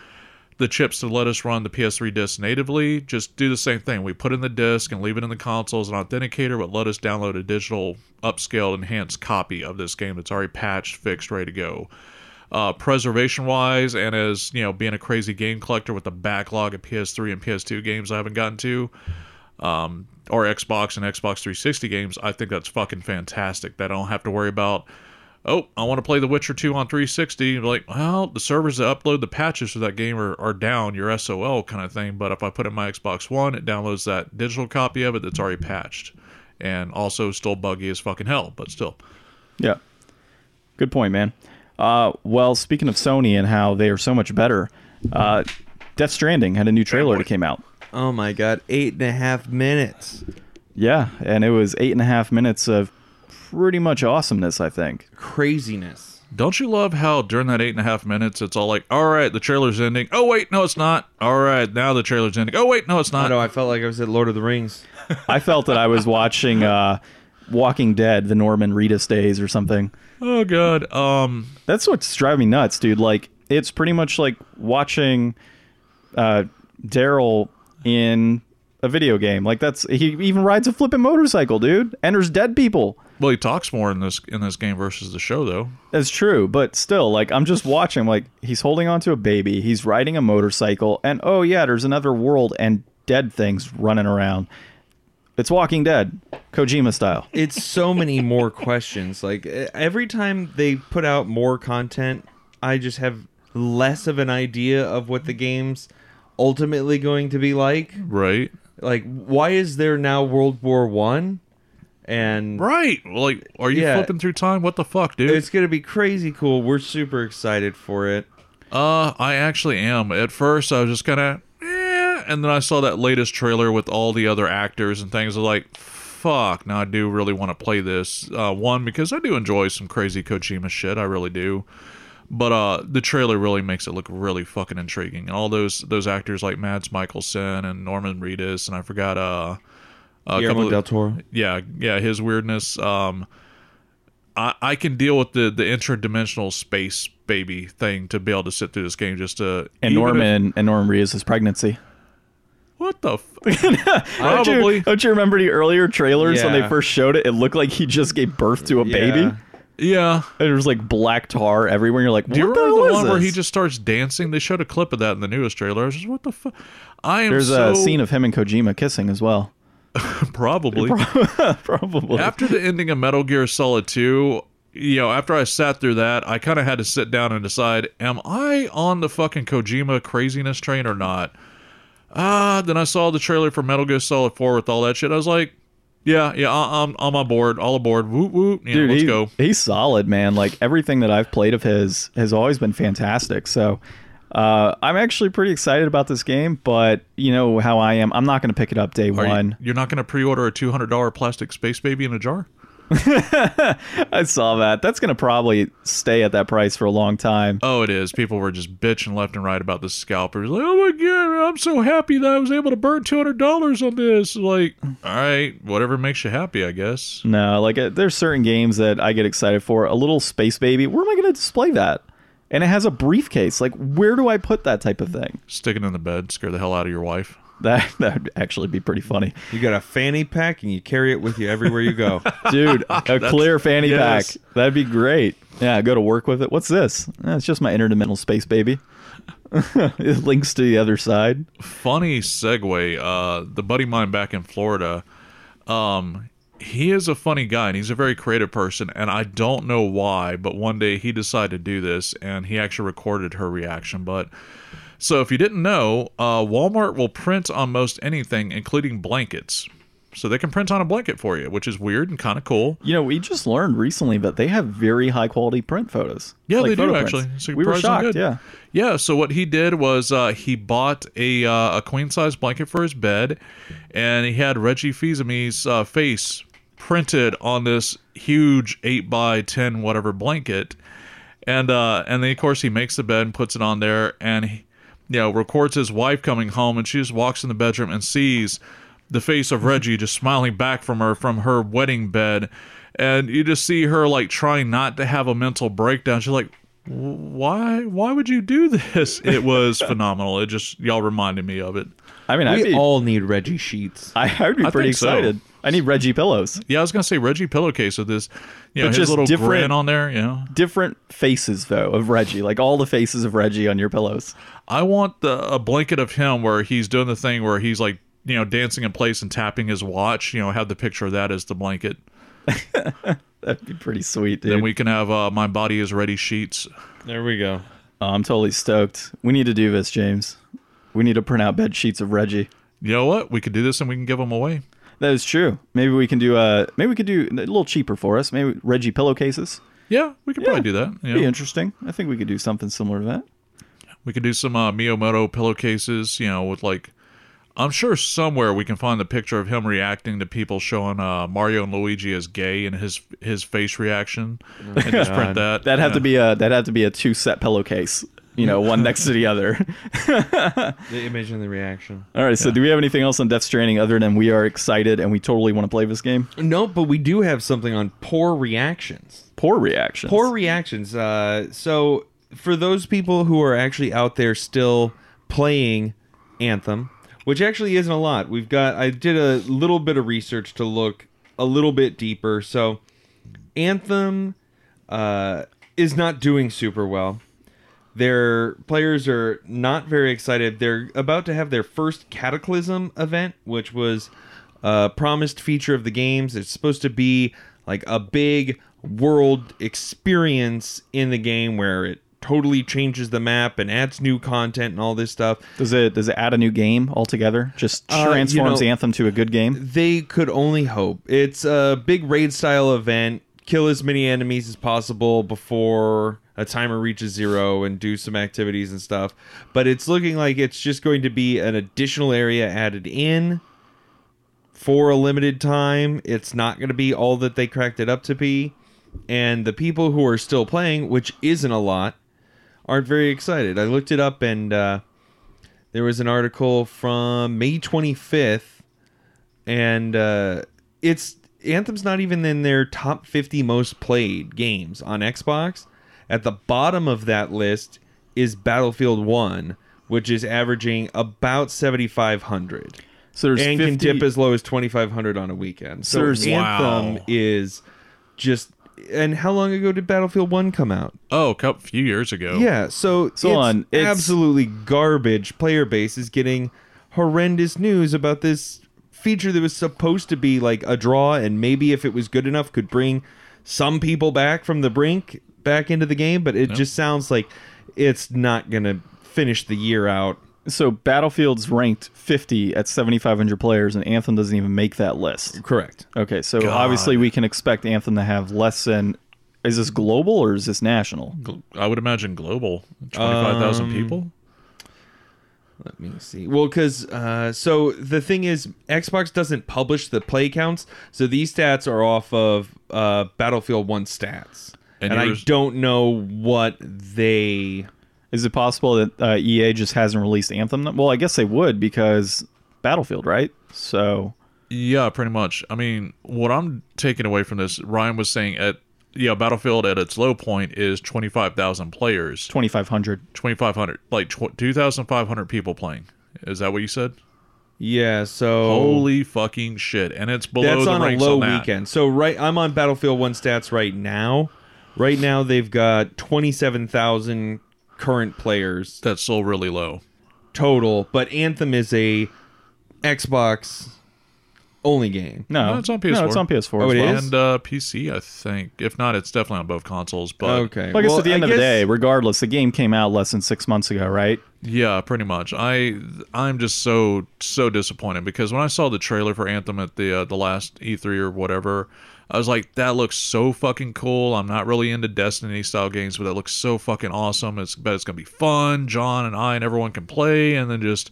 the chips to let us run the PS3 disc natively, just do the same thing. We put in the disc and leave it in the console as an authenticator, but let us download a digital, upscaled, enhanced copy of this game that's already patched, fixed, ready to go. Uh, preservation wise, and as you know, being a crazy game collector with the backlog of PS3 and PS2 games I haven't gotten to, um, or Xbox and Xbox 360 games, I think that's fucking fantastic. That I don't have to worry about oh, I want to play The Witcher 2 on 360. Like, well, the servers that upload the patches for that game are, are down, your SOL kind of thing. But if I put in my Xbox One, it downloads that digital copy of it that's already patched. And also still buggy as fucking hell, but still. Yeah. Good point, man. Uh, well, speaking of Sony and how they are so much better, uh, Death Stranding had a new trailer that came out. Oh my god, eight and a half minutes. Yeah, and it was eight and a half minutes of pretty much awesomeness, I think. Craziness. Don't you love how during that eight and a half minutes, it's all like, all right, the trailer's ending. Oh, wait, no, it's not. All right, now the trailer's ending. Oh, wait, no, it's I not. know. I felt like I was at Lord of the Rings. I felt that I was watching uh, Walking Dead, the Norman Reedus days or something. Oh, God. Um, That's what's driving me nuts, dude. Like, it's pretty much like watching uh, Daryl in a video game. Like, that's he even rides a flipping motorcycle, dude. Enters dead people. well, he talks more in this in this game versus the show, though. That's true, but still, like I'm just watching. Like he's holding onto a baby, he's riding a motorcycle, and oh yeah, there's another world and dead things running around. It's Walking Dead, Kojima style. It's so many more questions. Like every time they put out more content, I just have less of an idea of what the game's ultimately going to be like. Right. Like, why is there now World War One? And Right. Like, are you Yeah. flipping through time? What the fuck, dude? it's gonna be crazy cool. We're super excited for it. Uh, I actually am. At first, I was just kind of, and then I saw that latest trailer with all the other actors and things. I was like, fuck. Now I do really want to play this. Uh, one because I do enjoy some crazy Kojima shit. I really do. But uh, the trailer really makes it look really fucking intriguing. And all those those actors like Mads Mikkelsen and Norman Reedus, and I forgot uh, a Guillermo couple del Toro. yeah, yeah, his weirdness. Um, I I can deal with the the interdimensional space baby thing to be able to sit through this game just to And even if- Norman and Norman Reedus' pregnancy. What the f- Don't you, probably don't you remember the earlier trailers when they Yeah. first showed it? It looked like he just gave birth to a baby. Yeah. yeah. And there was like black tar everywhere. You're like, what Do you the remember hell the is one where he this? just starts dancing? They showed a clip of that in the newest trailer. I was just what the fuck. I am There's so a scene of him and Kojima kissing as well. probably Probably. after the ending of Metal Gear Solid 2, you know, after I sat through that, I kind of had to sit down and decide, am I on the fucking Kojima craziness train or not? Ah, then I saw the trailer for Metal Gear Solid 4 with all that shit. I was like, yeah, yeah, I- I'm I'm on board, all aboard. Woot woot. Yeah, Dude, let's he- go. he's solid, man. Like everything that I've played of his has always been fantastic. So uh, I'm actually pretty excited about this game, but you know how I am. I'm not going to pick it up day Are you- one. you're not going to pre-order a $200 plastic space baby in a jar? I saw that. That's going to probably stay at that price for a long time. Oh, it is. People were just bitching left and right about the scalpers. Like, oh my god, I'm so happy that I was able to burn two hundred dollars on this. Like, all right, whatever makes you happy, I guess. No, like uh, there's certain games that I get excited for. A little space baby. Where am I going to display that? And it has a briefcase. Like, where do I put that type of thing? Stick it in the bed, scare the hell out of your wife. That that would actually be pretty funny, You got a fanny pack and you carry it with you everywhere you go. dude. a clear fanny yes. pack. That'd be great. Yeah, go to work with it. What's this? Eh, it's just my interdimensional space baby. it links to the other side. Funny segue. Uh, the buddy of mine back in Florida, um, he is a funny guy and he's a very creative person. And I don't know why, but one day he decided to do this and he actually recorded her reaction. But so if you didn't know, uh, Walmart will print on most anything, including blankets. So they can print on a blanket for you, which is weird and kind of cool. You know, we just learned recently that they have very high quality print photos. Yeah, Like they do photo actually. prints. It's We were shocked. good. Yeah. Yeah, so what he did was uh, he bought a uh, a queen size blanket for his bed, and he had Reggie Fils-Aime's uh, face printed on this huge eight by ten whatever blanket, and uh, and then of course he makes the bed and puts it on there, and he, you know records his wife coming home, and she just walks in the bedroom and sees the face of Reggie mm-hmm. just smiling back from her from her wedding bed, and you just see her like trying not to have a mental breakdown. She's like why why would you do this it was phenomenal it just y'all reminded me of it I mean, I'd we be, all need Reggie sheets. I, I would be I pretty think so. Excited. I need Reggie pillows. yeah i was gonna say reggie pillowcase with this you know But his just little different- grin on there you know Different faces though of Reggie, like all the faces of Reggie on your pillows. i want the a blanket of him where he's doing the thing where he's like you know dancing in place and tapping his watch you know have the picture of that as the blanket That'd be pretty sweet, dude. then we can have uh, my body is ready sheets There we go. oh, I'm totally stoked. We need to do this, James. We need to print out bed sheets of Reggie. you know what we could do this and we can give them away That is true. Maybe we can do uh maybe we could do a little cheaper for us. Maybe Reggie pillowcases. yeah we could probably do that you Be interesting. I think we could do something similar to that. We could do some uh, Miyamoto pillowcases, you know, with like. I'm sure somewhere we can find the picture of him reacting to people showing uh, Mario and Luigi as gay and his his face reaction, and just print that. That'd have to be a that'd have to be a two set pillowcase. You know, one next to the other. The image and the reaction. All right. So, do we have anything else on Death Stranding other than we are excited and we totally want to play this game? No, but we do have something on poor reactions. Poor reactions. Poor reactions. Uh, so for those people who are actually out there still playing Anthem, which actually isn't a lot, we've got. I did a little bit of research to look a little bit deeper. So Anthem uh, is not doing super well. Their players are not very excited. They're about to have their first Cataclysm event, which was a promised feature of the games. It's supposed to be like a big world experience in the game where it totally changes the map and adds new content and all this stuff. Does it does it add a new game altogether? Just Uh, you transforms know- Anthem to a good game. They could only hope. It's a big raid style event. Kill as many enemies as possible before a timer reaches zero and do some activities and stuff. But it's looking like it's just going to be an additional area added in for a limited time. It's not going to be all that they cracked it up to be. And the people who are still playing, which isn't a lot, aren't very excited. I looked it up and uh, there was an article from May 25th and uh, it's Anthem's not even in their top 50 most played games on Xbox. At the bottom of that list is Battlefield 1, which is averaging about 7500 So there's and 50, can dip as low as 2500 on a weekend. So There's- Anthem Wow. is just and how long ago did Battlefield 1 come out? Oh, a couple few years ago. Yeah, so, So it's on, it's- absolutely garbage. Player base is getting horrendous news about this feature that was supposed to be like a draw, and maybe if it was good enough, could bring some people back from the brink back into the game. But it just sounds like it's not gonna finish the year out. So Battlefield's ranked 50 at 7,500 players, and Anthem doesn't even make that list. Correct. Okay, so God. obviously we can expect Anthem to have less than. Is this global or is this national? I would imagine global. 25,000 Um, people? Let me see. Well, because uh, so the thing is, Xbox doesn't publish the play counts, so these stats are off of uh, Battlefield One stats, And and, I don't know what they. Is it possible that uh, EA just hasn't released Anthem? Well, I guess they would because Battlefield, right? So Yeah, pretty much. I mean, what I'm taking away from this, Ryan was saying at yeah, Battlefield at its low point is 25,000 players. 2,500. 2,500, like tw- 2,500 people playing. Is that what you said? Yeah, so Holy fucking shit! And it's below that's the on a low on weekend. So right, I'm on Battlefield One stats right now. Right now, they've got twenty-seven thousand current players That's still really low. total, but Anthem is a Xbox only game. No, No, it's on PS4. No, it's PS4. on PS4 Oh, as it well. is? And uh, PC, I think. If not, it's definitely on both consoles. But okay, Well, I guess Well, at the end of guess- the day, regardless, the game came out less than six months ago, right? Yeah, pretty much. I I'm just so so disappointed because when I saw the trailer for Anthem at the uh, the last E3 or whatever, I was like, that looks so fucking cool. I'm not really into Destiny style games, but that looks so fucking awesome. It's bet it's gonna be fun. John and I and everyone can play, and then just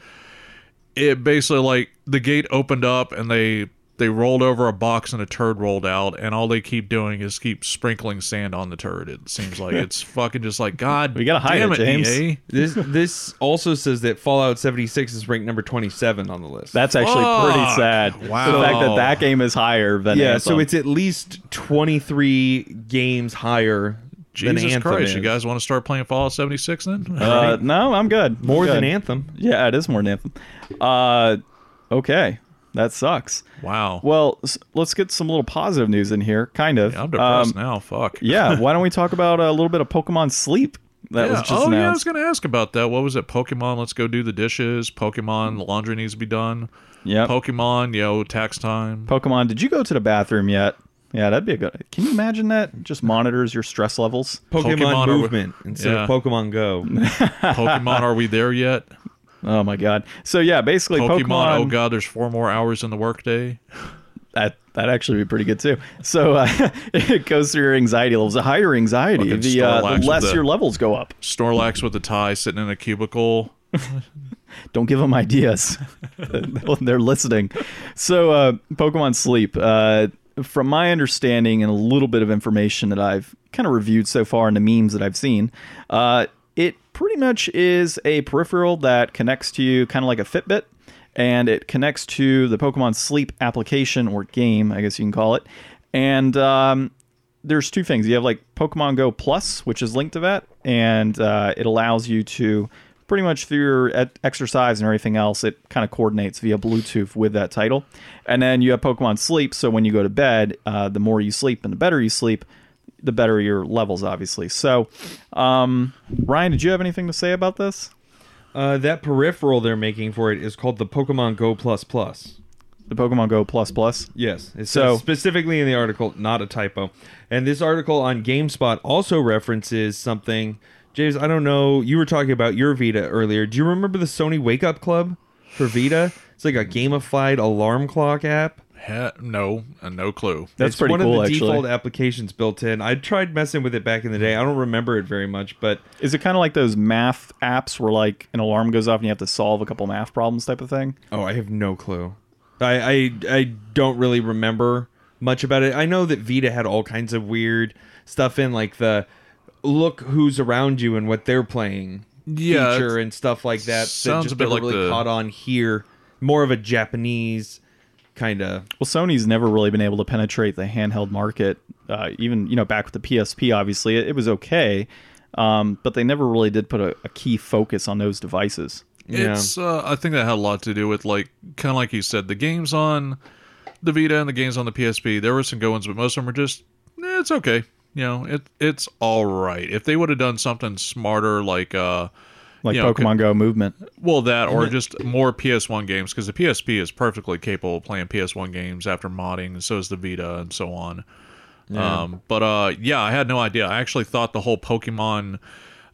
it basically like the gate opened up and they they rolled over a box and a turd rolled out and all they keep doing is keep sprinkling sand on the turd it seems like it's fucking just like god We gotta hide damn it, it, James. EA. This this also says that Fallout 76 is ranked number 27 on the list. That's actually pretty sad. Wow. The fact that that game is higher than yeah, Anthem. so it's at least 23 games higher than Jesus Anthem Christ, is. you guys want to start playing Fallout 76 then? Uh, no, I'm good. More I'm than. Anthem. Yeah, it is more than Anthem. Uh, okay, that sucks. wow. Well, let's get some little positive news in here. Kind of. Yeah, I'm depressed Um, now. Fuck. yeah. Why don't we talk about a little bit of Pokemon Sleep that Yeah. was just oh, yeah, I was going to ask about that. What was it? Pokemon, let's go do the dishes. Pokemon, the laundry needs to be done. Yeah. Pokemon, yo, tax time. Pokemon, did you go to the bathroom yet? Yeah, that'd be a good. Can you imagine that? Just monitors your stress levels. Pokemon, Pokemon are- movement instead Yeah. of Pokemon Go. Pokemon, are we there yet? Oh my god. So yeah, basically Pokemon, Pokemon. oh god, there's four more hours in the workday. that that actually be pretty good too. So uh, it goes through your anxiety levels. The higher anxiety, Fucking the, uh, the less the- your levels go up. Snorlax with a tie sitting in a cubicle. Don't give them ideas. They're listening. So, uh, Pokemon Sleep. Uh, from my understanding and a little bit of information that I've kind of reviewed so far in the memes that I've seen, uh, it pretty much is a peripheral that connects to you kind of like a Fitbit. And it connects to the Pokemon Sleep application or game, I guess you can call it. And um, there's two things. You have like Pokemon Go Plus, which is linked to that, and uh, it allows you to pretty much through your exercise and everything else, it kind of coordinates via Bluetooth with that title. And then you have Pokemon Sleep, so when you go to bed, uh, the more you sleep and the better you sleep, the better your levels, obviously. So, um, Ryan, did you have anything to say about this? Uh, that peripheral they're making for it is called the Pokemon Go Plus Plus. The Pokemon Go Plus Plus. Yes, it So- specifically in the article, not a typo. And this article on GameSpot also references something. James, I don't know. You were talking about your Vita earlier. Do you remember the Sony Wake Up Club for Vita? It's like a gamified alarm clock app. He- no, uh, no clue. That's it's pretty one cool, of the actually. default applications built in. I tried messing with it back in the day. I don't remember it very much, but Is it kind of like those math apps where like an alarm goes off and you have to solve a couple math problems type of thing? Oh, I have no clue. I, I I don't really remember much about it. I know that Vita had all kinds of weird stuff in, like the look who's around you and what they're playing Yeah, feature and stuff like that. sounds that just a bit like really the- caught on here. More of a Japanese kind of. Well, Sony's never really been able to penetrate the handheld market. Uh, even you know back with the PSP, obviously it, it was okay, um, but they never really did put a, a key focus on those devices. Yeah. It's uh, I think that had a lot to do with like kind of like you said, the games on the Vita and the games on the PSP. There were some good ones, but most of them are just eh, it's okay. You know, it it's all right. If they would have done something smarter, like uh, Like you know, Pokemon Go movement. well that or just more PS1 games because the PSP is perfectly capable of playing PS1 games after modding, and so is the Vita and so on. Um, but uh, yeah, I had no idea. I actually thought the whole Pokemon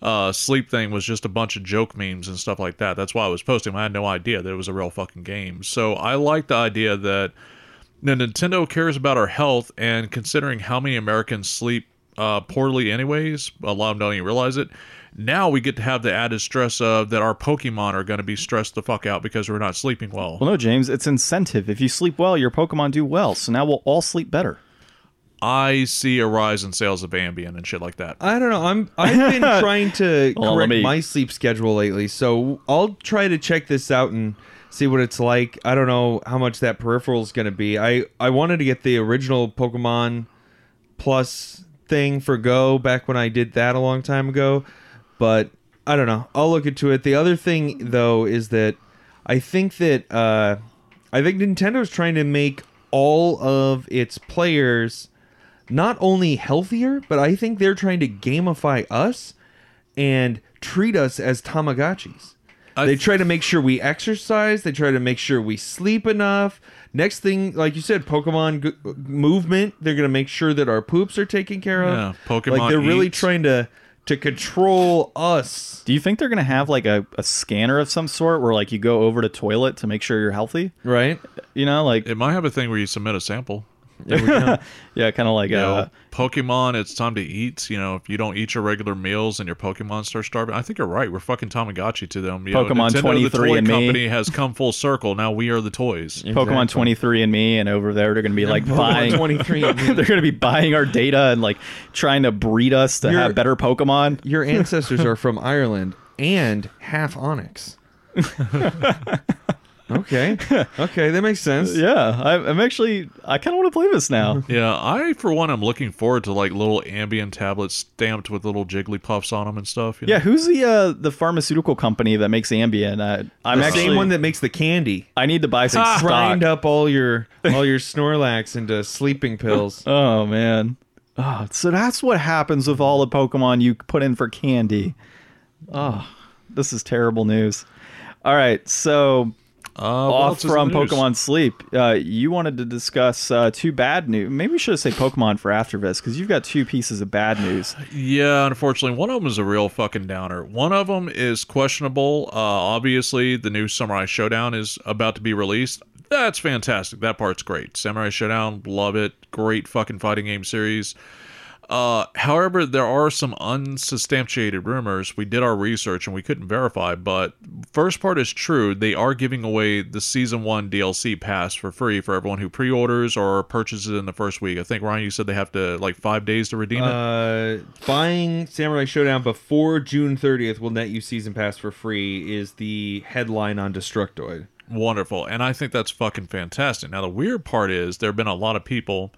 uh, sleep thing was just a bunch of joke memes and stuff like that. That's why I was posting. I had no idea that it was a real fucking game. So I like the idea that the Nintendo cares about our health, and considering how many Americans sleep uh, poorly anyways. A lot of them don't even realize it. Now we get to have the added stress of that our Pokemon are going to be stressed the fuck out because we're not sleeping well. Well, no, James, it's incentive. If you sleep well, your Pokemon do well. So now we'll all sleep better. I see a rise in sales of Ambien and shit like that. I don't know. I'm I've been trying to Well, let correct me- my sleep schedule lately, so I'll try to check this out and see what it's like. I don't know how much that peripheral is going to be. I I wanted to get the original Pokemon Plus thing for Go back when I did that a long time ago, but I don't know. I'll look into it. The other thing though is that I think that uh, I think Nintendo's trying to make all of its players not only healthier, but I think they're trying to gamify us and treat us as Tamagotchis. I they try to make sure we exercise. They try to make sure we sleep enough. Next thing, like you said, Pokemon g- movement. They're gonna make sure that our poops are taken care of. Yeah, Pokemon Like they're really eats. trying to to control us. Do you think they're going to have like a, a scanner of some sort where like you go over to toilet to make sure you're healthy? Right? You know, like It might have a thing where you submit a sample. There we go. yeah, kind of like You know, uh, Pokemon, it's time to eat. You know, if you don't eat your regular meals and your Pokemon start starving, I think you're right. We're fucking Tamagotchi to them. You know, Pokemon Nintendo, 23 toy and me. company, has come full circle. Now we are the toys. Pokemon 23 and me, and over there they're going to be like buying. 23 and me. they're going to be buying our data and like trying to breed us to You're- have better Pokemon. Your ancestors are from Ireland and half Onix. Okay. Okay, that makes sense. Yeah, I, I'm actually. I kind of want to play this now. Yeah, I for one I'm looking forward to like little Ambien tablets stamped with little Jigglypuffs on them and stuff. you know? Yeah, who's the uh, the pharmaceutical company that makes Ambien? Uh, I'm The actually same one that makes the candy. I need to buy some stock. Grind up all your all your Snorlax into sleeping pills. Oh man. Oh, so that's what happens with all the Pokemon you put in for candy. Oh, this is terrible news. All right, so Uh, off else is in from? Pokemon Sleep, uh, you wanted to discuss uh, two bad news. Maybe we should have said Pokemon for after this because you've got two pieces of bad news. Yeah, unfortunately, one of them is a real fucking downer. One of them is questionable. Uh, obviously, the new Samurai Shodown is about to be released. That's fantastic. That part's great. Samurai Shodown, love it. Great fucking fighting game series. Uh, however, there are some unsubstantiated rumors. We did our research and we couldn't verify, but first part is true. They are giving away the season one DLC pass for free for everyone who pre-orders or purchases it in the first week. I think Ryan, you said they have to like five days to redeem it. Uh, buying Samurai Shodown before June 30th will net you season pass for free is the headline on Destructoid. wonderful and i think that's fucking fantastic now the weird part is there have been a lot of people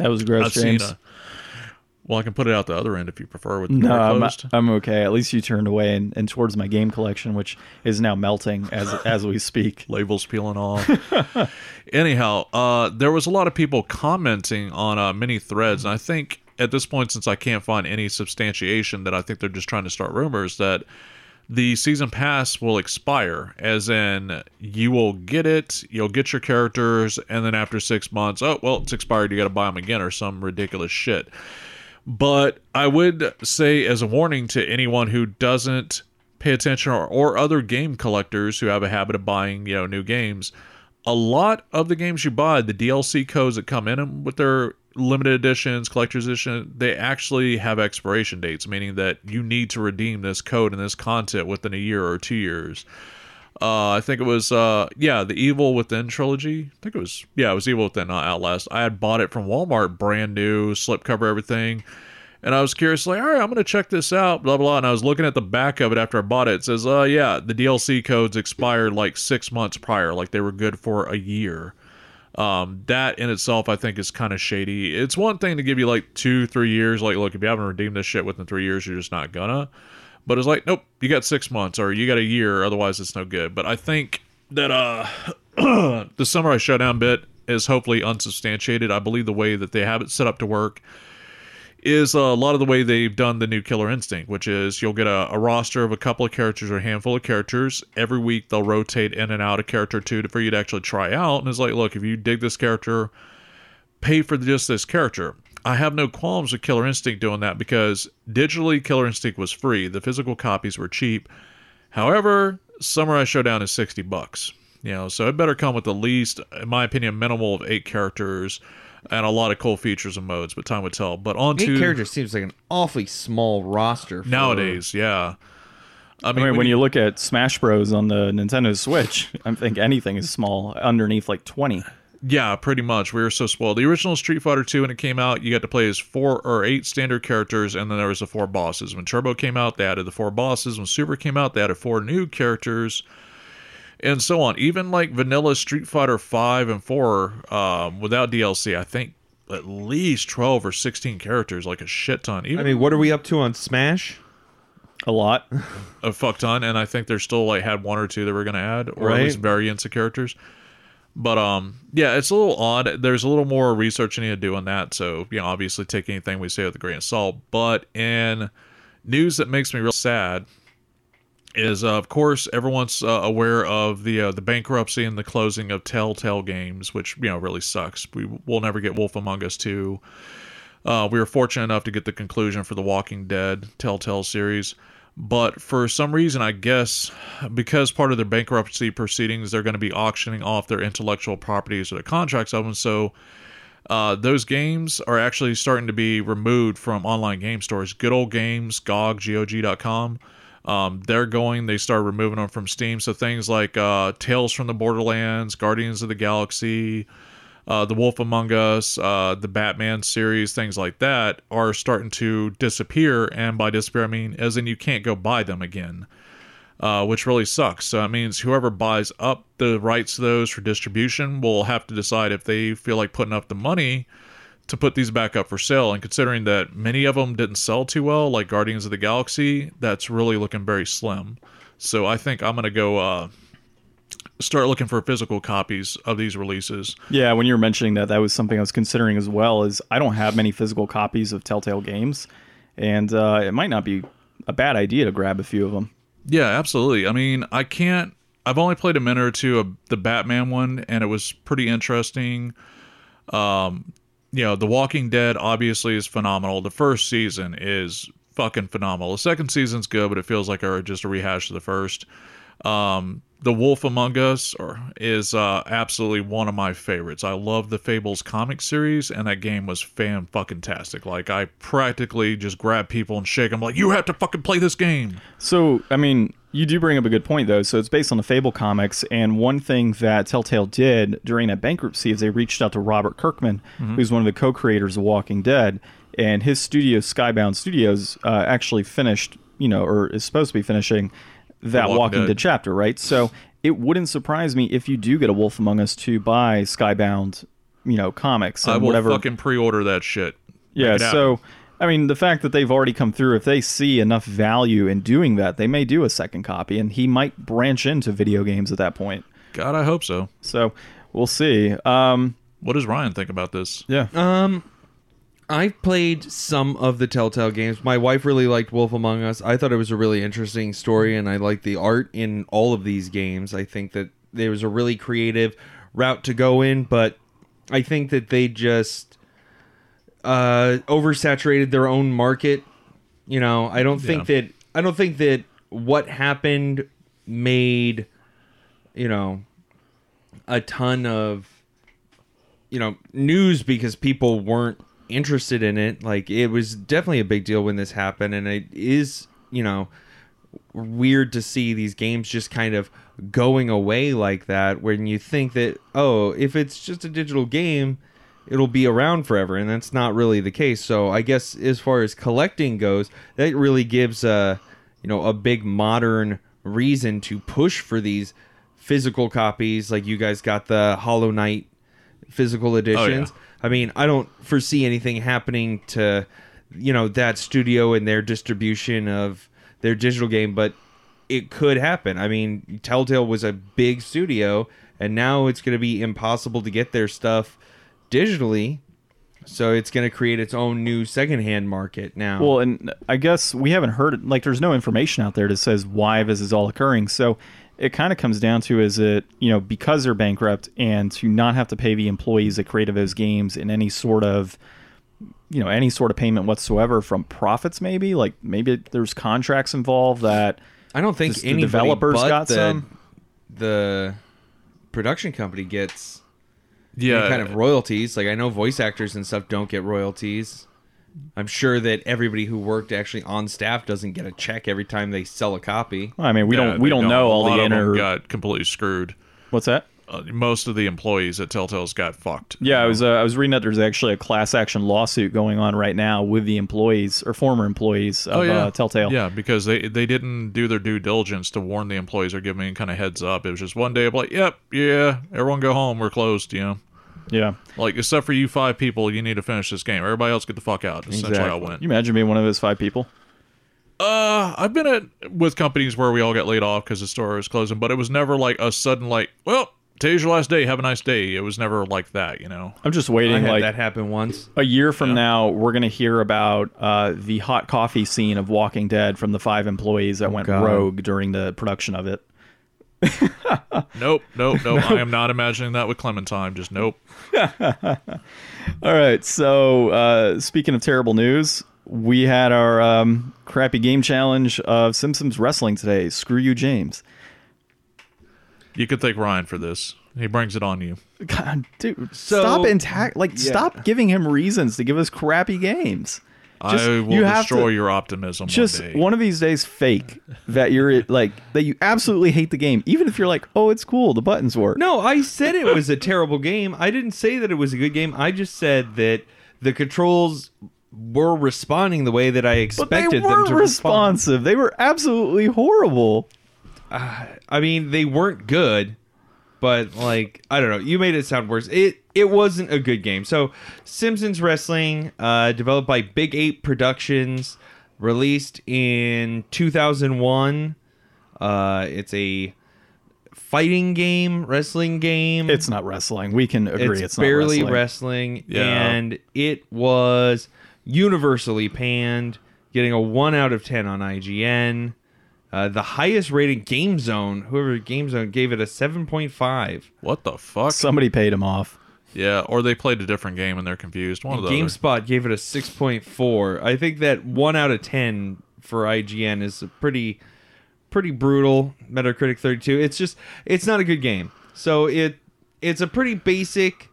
That was gross, i've seen James. a, well i can put it out the other end if you prefer with the no, I'm, I'm okay. At least you turned away and, and towards my game collection, which is now melting as as we speak. labels peeling off anyhow uh there was a lot of people commenting on uh many threads and i think at this point since i can't find any substantiation that i think they're just trying to start rumors that the season pass will expire as in you will get it you'll get your characters and then after six months oh well it's expired you got to buy them again or some ridiculous shit. But i would say as a warning to anyone who doesn't pay attention or, or other game collectors who have a habit of buying you know new games a lot of the games you buy the dlc codes that come in with their limited editions collector's edition they actually have expiration dates meaning that you need to redeem this code and this content within a year or two years uh, I think it was uh, yeah, the Evil Within trilogy. I think it was yeah, it was Evil Within, not Outlast. I had bought it from Walmart, brand new, slipcover, everything. And I was curious, like, all right, I'm gonna check this out, blah blah. And I was looking at the back of it after I bought it. It says, uh, yeah, the DLC codes expired like six months prior, like they were good for a year. Um, that in itself, I think, is kind of shady. It's one thing to give you like two, three years. Like, look, if you haven't redeemed this shit within three years, you're just not gonna. But it's like, nope, you got six months or you got a year, otherwise it's no good. But I think that uh the Samurai Shodown bit is hopefully unsubstantiated. I believe the way that they have it set up to work is uh, a lot of the way they've done the new Killer Instinct, which is you'll get a, a roster of a couple of characters or a handful of characters. Every week they'll rotate in and out a character or two to, for you to actually try out. And it's like, look, if you dig this character, pay for just this character. I have no qualms with Killer Instinct doing that because digitally Killer Instinct was free. The physical copies were cheap. However, Samurai Shodown is 60 bucks. You know, so it better come with at least, in my opinion, minimal of eight characters and a lot of cool features and modes. But time would tell. But on Eight to characters seems like an awfully small roster for- nowadays, yeah. I mean, I mean, when when you- you look at Smash Bros on the Nintendo Switch, I think anything is small underneath like 20. Yeah, pretty much. We were so spoiled. The original Street Fighter 2 when it came out, you got to play as four or eight standard characters, and then there was the four bosses. When Turbo came out, they added the four bosses. When Super came out, they added four new characters, and so on. Even like vanilla Street Fighter 5 and 4 um, without DLC, I think at least 12 or 16 characters, like a shit ton. Even I mean, what are we up to on Smash? A lot. a fuck ton, and I think they're still like had one or two that we're gonna add, or Right. at least variants of characters. But um, yeah, it's a little odd. There's a little more research you need to do on that. So you know, obviously take anything we say with a grain of salt. But in news that makes me real sad is, uh, of course, everyone's uh, aware of the uh, the bankruptcy and the closing of Telltale Games, which you know really sucks. We will never get Wolf Among Us two. Uh, we were fortunate enough to get the conclusion for the Walking Dead Telltale series. But for some reason, I guess because part of their bankruptcy proceedings, they're going to be auctioning off their intellectual properties or the contracts of them. So uh, those games are actually starting to be removed from online game stores. Good old games, GOG, GOG.com. Um, they're going, they start removing them from Steam. So things like uh, Tales from the Borderlands, Guardians of the Galaxy, uh, The Wolf Among Us, uh, the Batman series, things like that are starting to disappear. And by disappear, I mean as in you can't go buy them again, uh, which really sucks. So it means whoever buys up the rights to those for distribution will have to decide if they feel like putting up the money to put these back up for sale. And considering that many of them didn't sell too well, like Guardians of the Galaxy, that's really looking very slim. So I think I'm going to go uh, start looking for physical copies of these releases. Yeah, when you were mentioning that, that was something I was considering as well. Is I don't have many physical copies of Telltale games, and uh, it might not be a bad idea to grab a few of them. Yeah, absolutely. I mean, I can't. I've only played a minute or two of the Batman one, and it was pretty interesting. Um, you know, The Walking Dead obviously is phenomenal. The first season is fucking phenomenal. The second season's good, but it feels like a, just a rehash of the first. Um, the Wolf Among Us or, is uh, absolutely one of my favorites. I love the Fables comic series, and that game was fan fucking tastic. Like I practically just grab people and shake them like, "You have to fucking play this game." So, I mean, you do bring up a good point, though. So, it's based on the Fable comics. And one thing that Telltale did during that bankruptcy is they reached out to Robert Kirkman, who's one of the co creators of Walking Dead. And his studio, Skybound Studios, uh, actually finished, you know, or is supposed to be finishing that Walking Walking, Dead. Dead. chapter, right? So, it wouldn't surprise me if you do get a Wolf Among Us two by Skybound, you know, comics and I will whatever. fucking pre-order that shit. Yeah, So. happen. So I mean, the fact that they've already come through, if they see enough value in doing that, they may do a second copy, and he might branch into video games at that point. God, I hope so. So we'll see. Um, What does Ryan think about this? yeah, Um, I've played some of the Telltale games. My wife really liked Wolf Among Us. I thought it was a really interesting story, and I liked the art in all of these games. I think that there was a really creative route to go in, but I think that they just uh, oversaturated their own market. You know, I don't think Yeah. that I don't think that what happened made you know a ton of you know news because people weren't interested in it like it was definitely a big deal when this happened and it is you know weird to see these games just kind of going away like that when you think that oh if it's just a digital game it'll be around forever and that's not really the case. So i guess as far as collecting goes that really gives a you know a big modern reason to push for these physical copies. Like you guys got the hollow knight physical oh, editions. I mean i don't foresee anything happening to you know that studio and their distribution of their digital game but it could happen. I mean telltale was a big studio and now it's going to be impossible to get their stuff digitally so it's going to create its own new secondhand market now Well, and I guess we haven't heard like there's no information out there that says why this is all occurring. So it kind of comes down to is it you know because they're bankrupt and to not have to pay the employees that created those games in any sort of you know any sort of payment whatsoever from profits maybe like maybe there's contracts involved that I don't think any developers got the, some? the production company gets Yeah, any kind of royalties. Like I know voice actors and stuff don't get royalties. I'm sure that everybody who worked actually on staff doesn't get a check every time they sell a copy. I mean, we yeah, don't we they don't know A all lot the of them inner. got completely screwed. What's that? Uh, most of the employees at Telltale's got fucked. Yeah, I was uh, I was reading that there's actually a class action lawsuit going on right now with the employees or former employees of Oh yeah, uh, Telltale. Yeah, because they they didn't do their due diligence to warn the employees or give them any kind of heads up. It was just one day of like, yep, yeah, everyone go home, we're closed. You know, yeah. like except for you five people, you need to finish this game. Everybody else get the fuck out. Essentially, how it Exactly. went. You imagine being one of those five people? Uh, I've been at with companies where we all got laid off because the store was closing, but it was never like a sudden like, well, today's your last day, have a nice day. It was never like that, you know. I'm just I waiting had like that happened once. a year from now. We're gonna hear about uh, the hot coffee scene of Walking Dead from the five employees that went God. rogue during the production of it. Nope, nope, nope. I am not imagining that with Clementine. Just nope. All right. So uh, speaking of terrible news, we had our um, crappy game challenge of Simpsons wrestling today. Screw you, James. You could thank Ryan for this. He brings it on you. God, dude, So- stop intact. Like, Yeah. stop giving him reasons to give us crappy games. Just- I will you have destroy to- your optimism Just one day. one of these days, fake that you're like that. You absolutely hate the game, even if you're like, oh, it's cool. The buttons work. No, I said it was a terrible game. I didn't say that it was a good game. I just said that the controls were responding the way that I expected them to respond. responsive. They were absolutely horrible. Uh, I mean, they weren't good, but like I don't know. You made it sound worse. It it wasn't a good game. So, Simpsons Wrestling, uh, developed by Big Ape Productions, released in 2001. Uh, it's a fighting game, wrestling game. It's not wrestling. We can agree. it's, It's, not barely wrestling. wrestling, Yeah. and it was universally panned, getting a one out of ten on IGN. Uh, the highest rated Game Zone, whoever Game Zone gave it a seven point five. what the fuck? Somebody paid him off. Yeah, or they played a different game and they're confused. One of the other. GameSpot gave it a six point four. I think that one out of ten for IGN is a pretty, pretty brutal. Metacritic thirty two. It's just it's not a good game. So it it's a pretty basic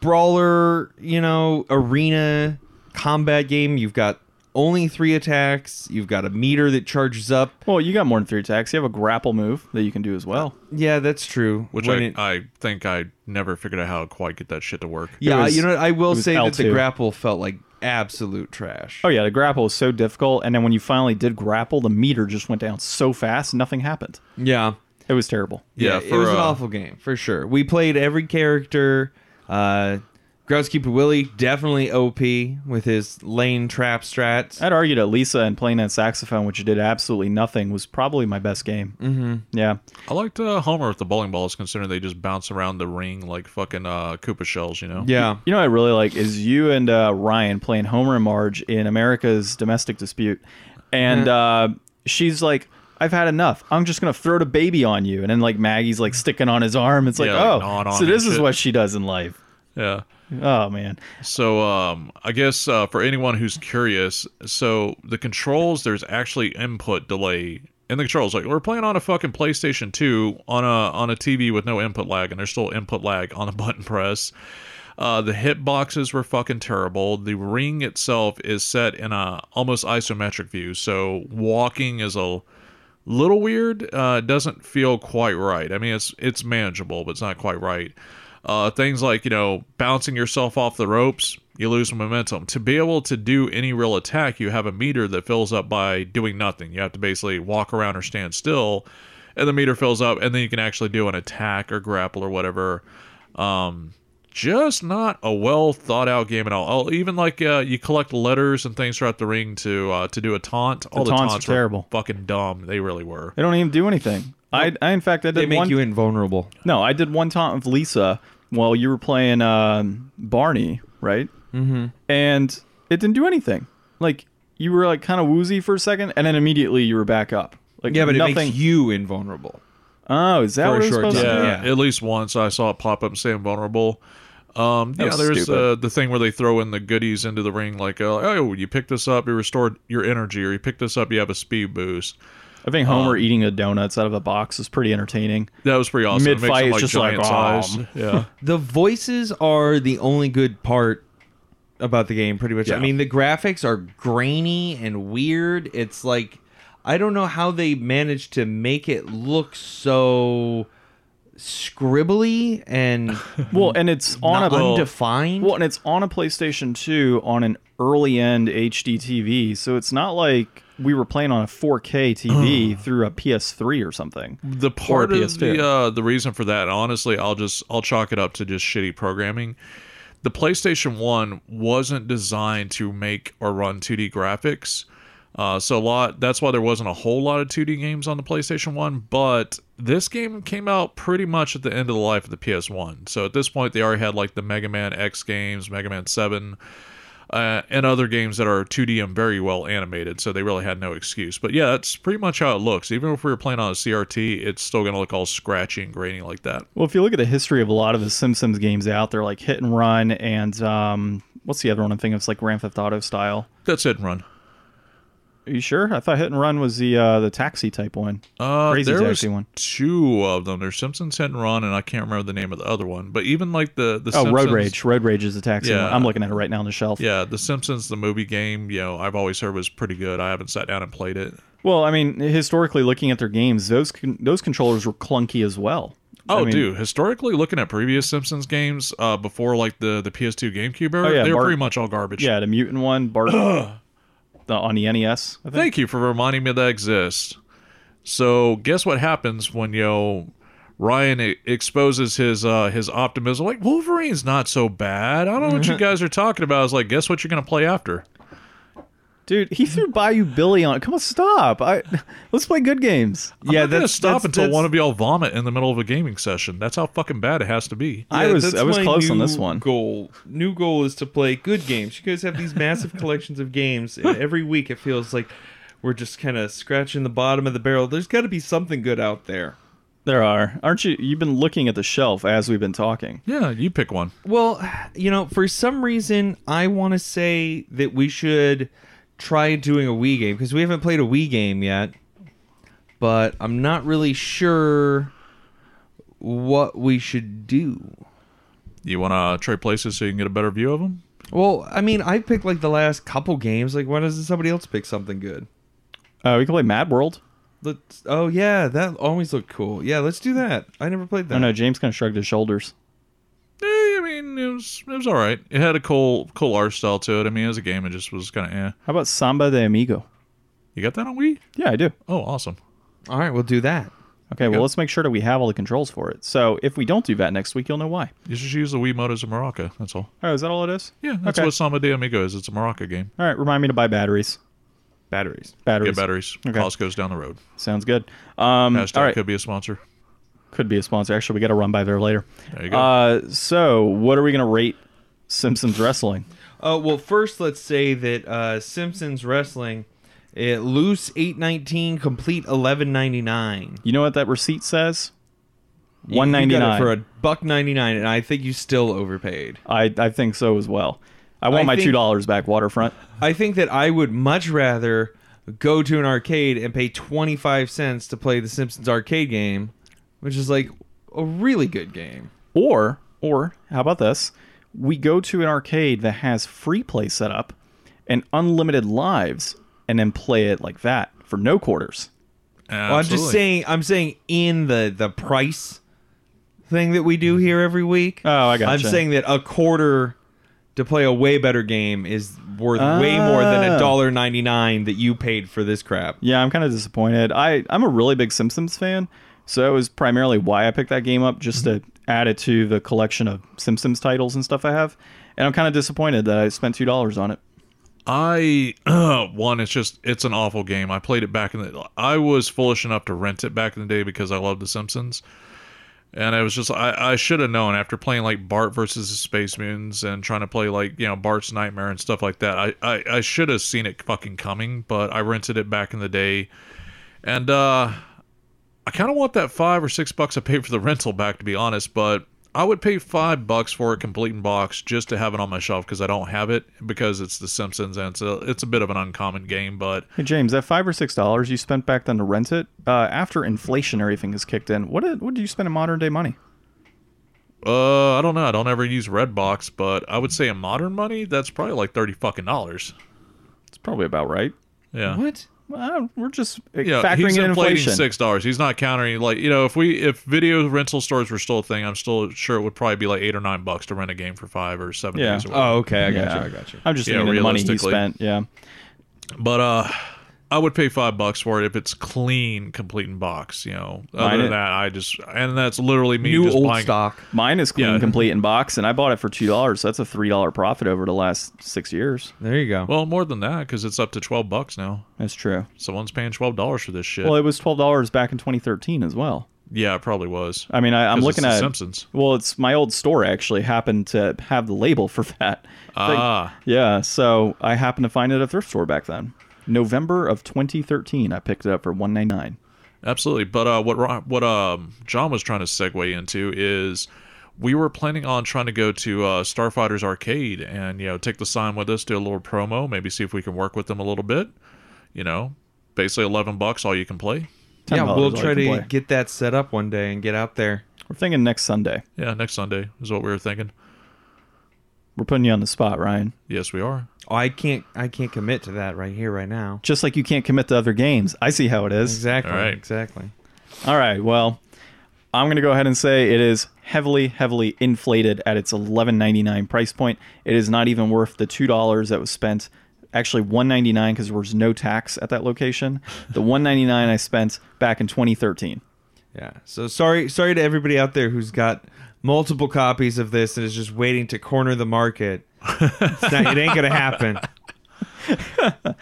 brawler, you know, arena combat game. You've got only three attacks. You've got a meter that charges up. Well, you got more than three attacks. You have a grapple move that you can do as well. Yeah, that's true. Which I, it- I think I never figured out how to quite get that shit to work. yeah, was- you know, what? I will it was say that the grapple felt like absolute trash. Oh yeah, the grapple was so difficult, and then when you finally did grapple, the meter just went down so fast, nothing happened. Yeah. It was terrible. Yeah, it for, was an uh, awful game for sure. We played every character. Uh, Groundskeeper Willie definitely OP with his lane trap strats. I'd argue that Lisa and playing that saxophone, which did absolutely nothing, was probably my best game. Mm-hmm. Yeah, I liked uh, Homer with the bowling balls, considering they just bounce around the ring like fucking uh, Koopa shells, you know? Yeah, you know what I really like is you and uh, Ryan playing Homer and Marge in America's Domestic Dispute, and uh, she's like. I've had enough. I'm just gonna throw the baby on you, and then like Maggie's like sticking on his arm. It's like, Yeah, like, oh, so this is shit. what she does in life. Yeah. Oh man, So um, I guess uh, for anyone who's curious, so the controls there's actually input delay in the controls. Like we're playing on a fucking PlayStation 2 on a on a TV with no input lag, and there's still input lag on the button press. Uh, the hitboxes were fucking terrible. The ring itself is set in a almost isometric view, so walking is a little weird. Uh, doesn't feel quite right. I mean, it's it's manageable, but it's not quite right. Uh, things like you know bouncing yourself off the ropes, you lose momentum. To be able to do any real attack, you have a meter that fills up by doing nothing. You have to basically walk around or stand still, and the meter fills up, and then you can actually do an attack or grapple or whatever. Um, just not a well thought out game at all. Oh, even like uh, you collect letters and things throughout the ring to uh, to do a taunt. all the taunts taunts are were terrible. fucking dumb. They really were. they don't even do anything. I, I in fact I did they make one. you invulnerable. No, I did one taunt with Lisa while you were playing um, Barney, right? Mm-hmm. And it didn't do anything. Like you were like kind of woozy for a second, and then immediately you were back up. Like Yeah, but nothing. it makes you invulnerable. oh, is that for what a short supposed time. to? Yeah, Yeah. at least once I saw it pop up and say vulnerable. Um, yeah, there's uh, the thing where they throw in the goodies into the ring, like, uh, oh, you pick this up, you restored your energy, or you pick this up, you have a speed boost. I think Homer eating the donuts out of a box is pretty entertaining. That was pretty awesome. It Mid-fight, them, it's just like, size. um. Yeah. The voices are the only good part about the game, pretty much. I mean, the graphics are grainy and weird. It's like I don't know how they managed to make it look so scribbly and Well, and it's on a undefined. well, and it's on a PlayStation 2 on an early end HD TV, so it's not like we were playing on a 4K TV through a PS3 or something. the part of PS2. the uh, the reason for that, honestly, I'll just I'll chalk it up to just shitty programming. The PlayStation One wasn't designed to make or run 2D graphics, uh, so a lot. That's why there wasn't a whole lot of 2D games on the PlayStation One. But this game came out pretty much at the end of the life of the PS One. So at this point, they already had like the Mega Man X games, Mega Man Seven. Uh, and other games that are 2D and very well animated, so they really had no excuse. But yeah, that's pretty much how it looks. Even if we were playing on a CRT, it's still going to look all scratchy and grainy like that. Well, if you look at the history of a lot of the Simpsons games out there, like Hit and Run and um, what's the other one I'm thinking of? It's like Grand Theft Auto style. That's it and run. Are you sure? I thought Hit and Run was the uh, the taxi type one. Uh, Crazy there was Taxi one. two of them. There's Simpsons Hit and Run, and I can't remember the name of the other one. But even like the the Oh, Simpsons, Road Rage. Road Rage is the taxi Yeah. one. I'm looking at it right now on the shelf. Yeah, the Simpsons the movie game. You know, I've always heard was pretty good. I haven't sat down and played it. Well, I mean, historically looking at their games, those con- those controllers were clunky as well. Oh, I mean- dude! Historically, looking at previous Simpsons games uh, before like the the PS2 GameCube era, Oh, yeah, they were Bart- pretty much all garbage. Yeah, the mutant one, Bart, on the NES. I think. Thank you for reminding me that exists. So, guess what happens when you know, Ryan exposes his uh, his optimism? Like Wolverine's not so bad. I don't know what you guys are talking about. I was like, guess what you're gonna play after? Dude, he threw Bayou Billy on. Come on, stop! I let's play good games. I'm yeah, not gonna that's stop that's- until that's- one of y'all vomit in the middle of a gaming session. That's how fucking bad it has to be. I was I was close on this one. Goal, new goal is to play good games. You guys have these massive collections of games, and every week it feels like we're just kind of scratching the bottom of the barrel. There's got to be something good out there. There are, aren't you? You've been looking at the shelf as we've been talking. Yeah, you pick one. Well, you know, for some reason, I want to say that we should try doing a Wii game because we haven't played a Wii game yet. But I'm not really sure what we should do. You want to trade places so you can get a better view of them? Well, I mean, I picked like the last couple games. Like, why doesn't somebody else pick something good? Uh, we can play Mad World. Let's. Oh yeah, that always looked cool. Yeah, let's do that. I never played I that. don't know. James kind of shrugged his shoulders. I mean, it was it was all right. It had a cool cool art style to it. I mean, as a game, it just was kind of eh. How about Samba de Amigo? You got that on Wii? Yeah, I do. Oh, awesome. All right, we'll do that. Okay, well, Go. let's make sure that we have all the controls for it. So if we don't do that next week, you'll know why. You just use the Wiimote as a maraca. That's all. Oh, is that all it is? Yeah, that's Okay. what Samba de Amigo is. It's a maraca game. All right, remind me to buy batteries. Batteries. Batteries. Get batteries. Okay. Costco's down the road. Sounds good. Um, Hashtag all right, could be a sponsor. Could be a sponsor. Actually, we got to run by there later. There you go. Uh, so what are we gonna rate Simpsons wrestling? Uh, well, first let's say that uh, Simpsons Wrestling, it loose eight nineteen, complete eleven ninety nine. You know what that receipt says? One ninety nine. for a buck ninety nine, and I think you still overpaid. I I think so as well. I want I my think- two dollars back, Waterfront. I think that I would much rather go to an arcade and pay twenty five cents to play the Simpsons arcade game, which is like a really good game. Or or how about this? We go to an arcade that has free play set up and unlimited lives, and then play it like that for no quarters. Well, I'm just saying. I'm saying in the the price thing that we do here every week. Oh, I gotcha. I'm saying that a quarter to play a way better game is worth way more than Ah. a dollar ninety nine that you paid for this crap. Yeah, I'm kind of disappointed. I I'm a really big Simpsons fan, so that was primarily why I picked that game up, just to add it to the collection of Simpsons titles and stuff I have. And I'm kind of disappointed that I spent two dollars on it. I one, it's just it's an awful game. I played it back in the. I was foolish enough to rent it back in the day because I loved The Simpsons, and I was just I, I should have known after playing like Bart versus the Space Mutants and trying to play like you know Bart's Nightmare and stuff like that. I I, I should have seen it fucking coming, but I rented it back in the day, and uh I kind of want that five or six bucks I paid for the rental back to be honest, but I would pay five bucks for a complete in box just to have it on my shelf because I don't have it because it's The Simpsons and it's a, it's a bit of an uncommon game. But Hey James, that five or six dollars you spent back then to rent it, uh, after inflation and everything has kicked in, what did what did you spend in modern day money? uh, I don't know. I don't ever use Redbox, but I would say in modern money, that's probably like thirty fucking dollars. It's probably about right. Yeah. What? Well, we're just uh, Yeah, factoring he's in inflating inflation. six dollars. He's not countering like you know if we if video rental stores were still a thing, I'm still sure it would probably be like eight or nine bucks to rent a game for five or seven Yeah. days. Or whatever. Oh, okay. I got Yeah. you. I got you. I'm just Yeah, thinking of the money he spent. Yeah. But uh, I would pay five bucks for it if it's clean, complete in box. You know, Mine other it- than that, I just and that's literally me New just old buying. stock. Mine is clean, Yeah. complete in box, and I bought it for two dollars. So that's a three dollar profit over the last six years. There you go. Well, more than that because it's up to twelve bucks now. That's true. Someone's paying twelve dollars for this shit. Well, it was twelve dollars back in 2013 as well. yeah, it probably was. I mean, I, I'm 'Cause looking it's The at Simpsons. Well, it's my old store actually happened to have the label for that. Ah, Yeah, so I happened to find it at a thrift store back then. November of 2013, I picked it up for 1.99. absolutely. But uh, what what um John was trying to segue into is. We were planning on trying to go to uh, Starfighters Arcade and you know take the sign with us, do a little promo, maybe see if we can work with them a little bit. You know, basically eleven bucks, all you can play. yeah, we'll try to play. get that set up one day and get out there. We're thinking next Sunday. Yeah, next Sunday is what we were thinking. We're putting you on the spot, Ryan. Yes, we are. Oh, I can't. I can't commit to that right here, right now. Just like you can't commit to other games. I see how it is. Exactly. All right. Exactly. All right. Well, I'm going to go ahead and say it is heavily, heavily inflated at its 11.99 price point. It is not even worth the two dollars that was spent. Actually, 1.99 because there was no tax at that location. The 1.99 I spent back in 2013. Yeah. So sorry, sorry to everybody out there who's got multiple copies of this and is just waiting to corner the market. It's not, it ain't gonna happen.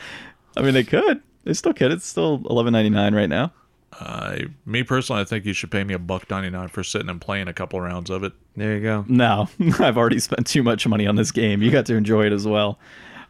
I mean, they could. They still could. It's still 11.99 right now. I, me personally, I think you should pay me a buck ninety nine for sitting and playing a couple rounds of it. There you go. No, I've already spent too much money on this game. You got to enjoy it as well.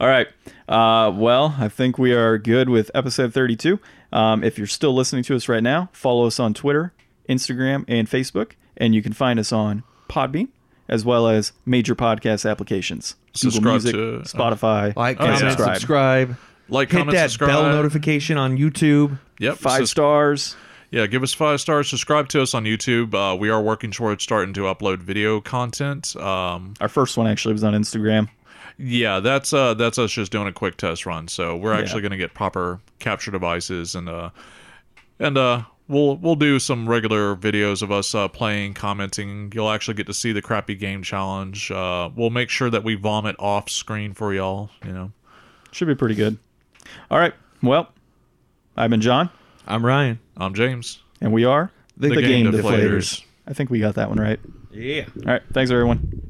All right. Uh, well, I think we are good with episode 32. Um, if you're still listening to us right now, follow us on Twitter, Instagram, and Facebook. And you can find us on Podbean as well as major podcast applications Subscribe Google Music, to- Spotify. Like, Oh, comment, yeah. subscribe. subscribe. Like, Hit comment, that subscribe. bell notification on YouTube. Yep, Five sus- stars. Yeah, give us five stars. Subscribe to us on YouTube. Uh, we are working towards starting to upload video content. Um, Our first one actually was on Instagram. yeah, that's uh, that's us just doing a quick test run. So we're actually Yeah. going to get proper capture devices and uh, and uh, we'll we'll do some regular videos of us uh, playing, commenting. You'll actually get to see the crappy game challenge. Uh, we'll make sure that we vomit off screen for y'all. You know. Should be pretty good. All right. Well, I've been John, I'm Ryan. I'm James. and we are The the, Game Game Deflators. Deflators. I think we got that one right. Yeah. All right. Thanks, everyone.